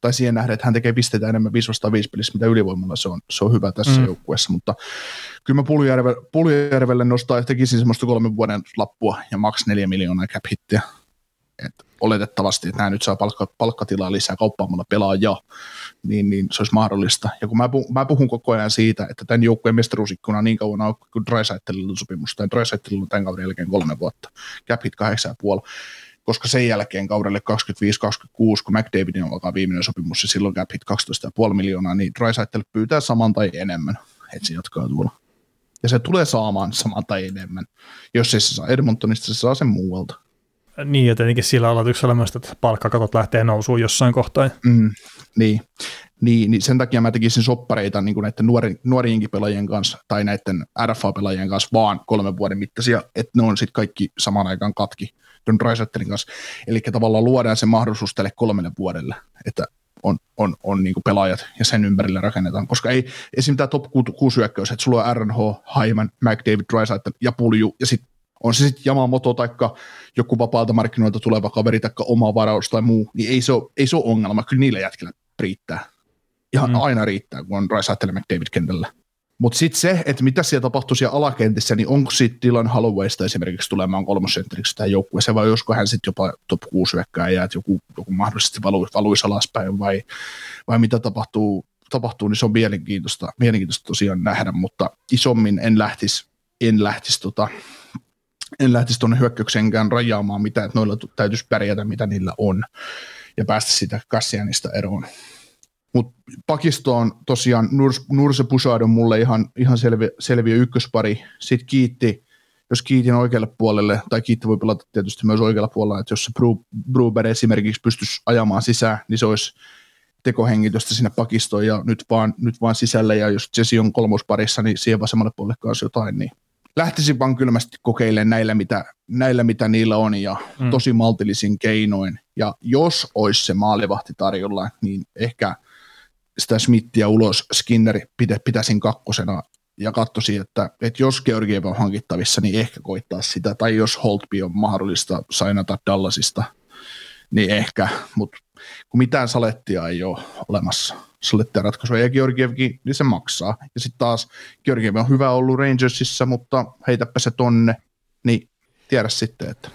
tai siihen nähdä, että hän tekee pisteitä enemmän 5 vastaan 5 pelissä, mitä ylivoimalla se on, se on hyvä tässä mm. joukkueessa, mutta kyllä mä Puljärve, Puljärvelle nostaa, tekisin semmoista kolmen vuoden lappua ja maks 4 miljoonaa cap hittiä. Et oletettavasti, että nämä nyt saa palkka, palkkatilaa lisää kauppaamalla pelaajia, niin, niin se olisi mahdollista. Ja kun mä puhun, mä puhun koko ajan siitä, että tämän joukkueen mestaruusikkuna niin kauan on kuin Drysaitelilla sopimus, tai Drysaitelilla on tämän kauden jälkeen kolme vuotta, cap hit kahdeksan ja puoli, koska sen jälkeen kaudelle 25-26, kun McDavidin alkaa viimeinen sopimus, ja silloin cap hit 12,5 miljoonaa, niin Drysaitel pyytää saman tai enemmän, että se jatkaa tuolla. Ja se tulee saamaan saman tai enemmän. Jos ei se saa Edmontonista, se saa sen muualta. Niin, ja tietenkin sillä aloituksella myös, että palkkakatot lähtee nousuun jossain kohtaa. Mm, niin. Niin, niin, sen takia mä tekisin soppareita niin näiden nuori, nuoriinkin pelaajien kanssa tai näiden RFA-pelaajien kanssa vaan kolmen vuoden mittaisia, että ne on sitten kaikki samaan aikaan katki Don Dreisetterin kanssa. Eli tavallaan luodaan se mahdollisuus tälle kolmelle vuodelle, että on, on, on niin pelaajat ja sen ympärille rakennetaan. Koska ei esimerkiksi tämä top 6 hyökkäys, että sulla on RNH, Hyman, McDavid, Dreisaitl ja Pulju ja sitten on se sitten Yamamoto tai joku vapaalta markkinoilta tuleva kaveri tai oma varaus tai muu, niin ei se ole, ei se ole ongelma. Kyllä niillä jätkillä riittää. Ihan mm. aina riittää, kun on Rice Atle McDavid kentällä. Mutta sitten se, että mitä siellä tapahtuu siellä alakentissä, niin onko sitten Dylan Hollowaysta esimerkiksi tulemaan kolmosentteriksi tähän joukkueeseen, vai josko hän sitten jopa top 6 ja että joku, joku mahdollisesti valuisi, valuisi alaspäin, vai, vai mitä tapahtuu, tapahtuu, niin se on mielenkiintoista, mielenkiintoista tosiaan nähdä, mutta isommin en lähtisi en lähtisi tota, en lähtisi tuonne hyökkäyksenkään rajaamaan mitä, että noilla täytyisi pärjätä, mitä niillä on, ja päästä sitä Kassianista eroon. Mutta pakisto on tosiaan, Nurs, Nurse Pusad on mulle ihan, ihan selvi, selviä ykköspari. Sitten Kiitti, jos Kiitin oikealle puolelle, tai Kiitti voi pelata tietysti myös oikealla puolella, että jos se Bruber esimerkiksi pystyisi ajamaan sisään, niin se olisi tekohengitystä sinne pakistoon ja nyt vaan, nyt vaan sisälle ja jos Jesse on kolmosparissa, niin siihen vasemmalle puolelle kanssa jotain, niin lähtisin vaan kylmästi kokeilemaan näillä, mitä, näillä, mitä niillä on ja mm. tosi maltillisin keinoin. Ja jos olisi se maalivahti tarjolla, niin ehkä sitä Smithia ulos Skinneri pitäisin kakkosena ja katsoisin, että, että jos Georgiev on hankittavissa, niin ehkä koittaa sitä, tai jos Holtby on mahdollista sainata Dallasista, niin ehkä, mutta kun mitään salettia ei ole olemassa, salettia ratkaisua, ja Georgievkin, niin se maksaa. Ja sitten taas Georgiev on hyvä ollut Rangersissa, mutta heitäpä se tonne, niin tiedä sitten, että...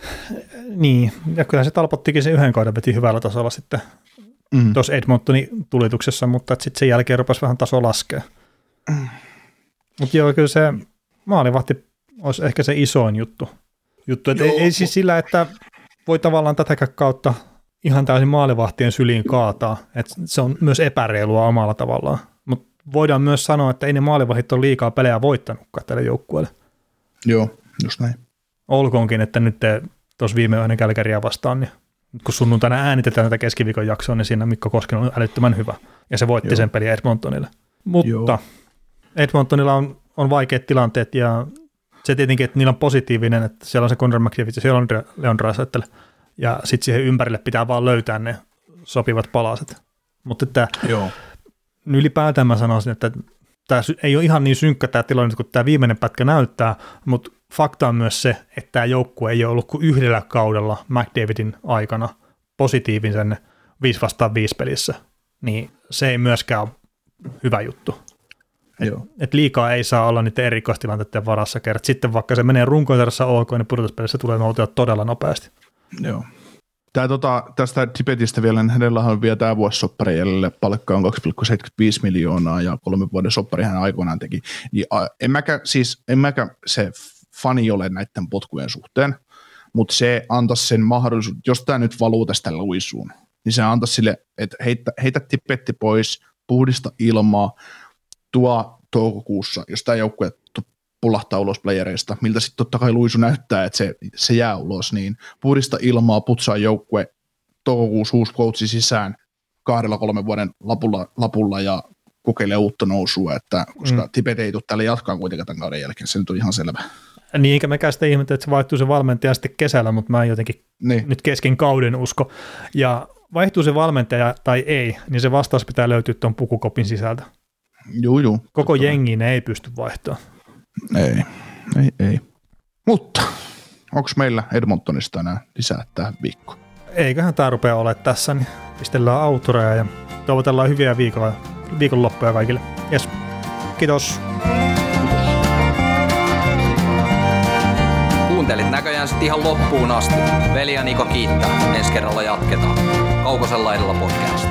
Niin, ja kyllä se talpottikin se yhden kauden veti hyvällä tasolla sitten mm. tuossa Edmontonin tulituksessa, mutta sitten sen jälkeen rupesi vähän taso laskea. Mm. Mutta joo, kyllä se maalivahti olisi ehkä se isoin juttu. juttu. Et ei, ei siis sillä, että voi tavallaan tätä kautta ihan täysin maalivahtien syliin kaataa. Et se on myös epäreilua omalla tavallaan. Mutta voidaan myös sanoa, että ei ne maalivahdit ole liikaa pelejä voittanutkaan tälle joukkueelle. Joo, just näin. Olkoonkin, että nyt tuossa viime yönä Kälkäriä vastaan, niin kun sunnuntaina äänitetään tätä keskiviikon jaksoa, niin siinä Mikko Koskinen on älyttömän hyvä. Ja se voitti Joo. sen peli Edmontonille. Mutta Joo. Edmontonilla on, on vaikeat tilanteet ja se tietenkin, että niillä on positiivinen, että siellä on se Conor McDavid ja siellä on Leon Draisaitl, ja sitten siihen ympärille pitää vaan löytää ne sopivat palaset. Mutta että Joo. ylipäätään mä sanoisin, että tämä ei ole ihan niin synkkä tämä tilanne, kun tämä viimeinen pätkä näyttää, mutta fakta on myös se, että tämä joukkue ei ole ollut kuin yhdellä kaudella McDavidin aikana positiivisen 5 vastaan 5 pelissä, niin se ei myöskään ole hyvä juttu. Et, et liikaa ei saa olla niiden erikoistilanteiden varassa kerran. Sitten vaikka se menee runkoisarjassa ok, niin pudotuspelissä tulee nousua todella nopeasti. Joo. Tää, tota, tästä Tibetistä vielä, niin hänellä on vielä tämä vuosi soppari palkka on 2,75 miljoonaa ja kolme vuoden soppari hän aikoinaan teki. Niin, en, mäkä, siis, en mäkä se fani ole näiden potkujen suhteen, mutta se antaisi sen mahdollisuuden, jos tämä nyt valuu tästä luisuun, niin se antaisi sille, että heitä, heitä tipetti pois, puhdista ilmaa, tuo toukokuussa, jos tämä joukkue pulahtaa ulos playereista, miltä sitten totta kai Luisu näyttää, että se, se jää ulos, niin puhdista ilmaa, putsaa joukkue, toukokuussa uusi coachi sisään kahdella kolmen vuoden lapulla, lapulla ja kokeilee uutta nousua, että koska mm. Tibet ei tule tälle jatkaa kuitenkaan tämän kauden jälkeen, se nyt on ihan selvä. Niin, eikä mekään sitä ihmettä, että se vaihtuu se valmentaja sitten kesällä, mutta mä en jotenkin niin. nyt kesken kauden usko. Ja vaihtuu se valmentaja tai ei, niin se vastaus pitää löytyä tuon pukukopin sisältä. Joo, joo. Koko jengi ne ei pysty vaihtamaan. Ei, ei, ei. Mutta onko meillä Edmontonista enää lisää tähän viikkoon? Eiköhän tämä rupea ole tässä, niin pistellään autoreja ja toivotellaan hyviä viikolla, viikonloppuja kaikille. Yes. Kiitos. Kuuntelit näköjään sitten ihan loppuun asti. Veli ja Niko kiittää. Ensi kerralla jatketaan. Kaukosella edellä podcast.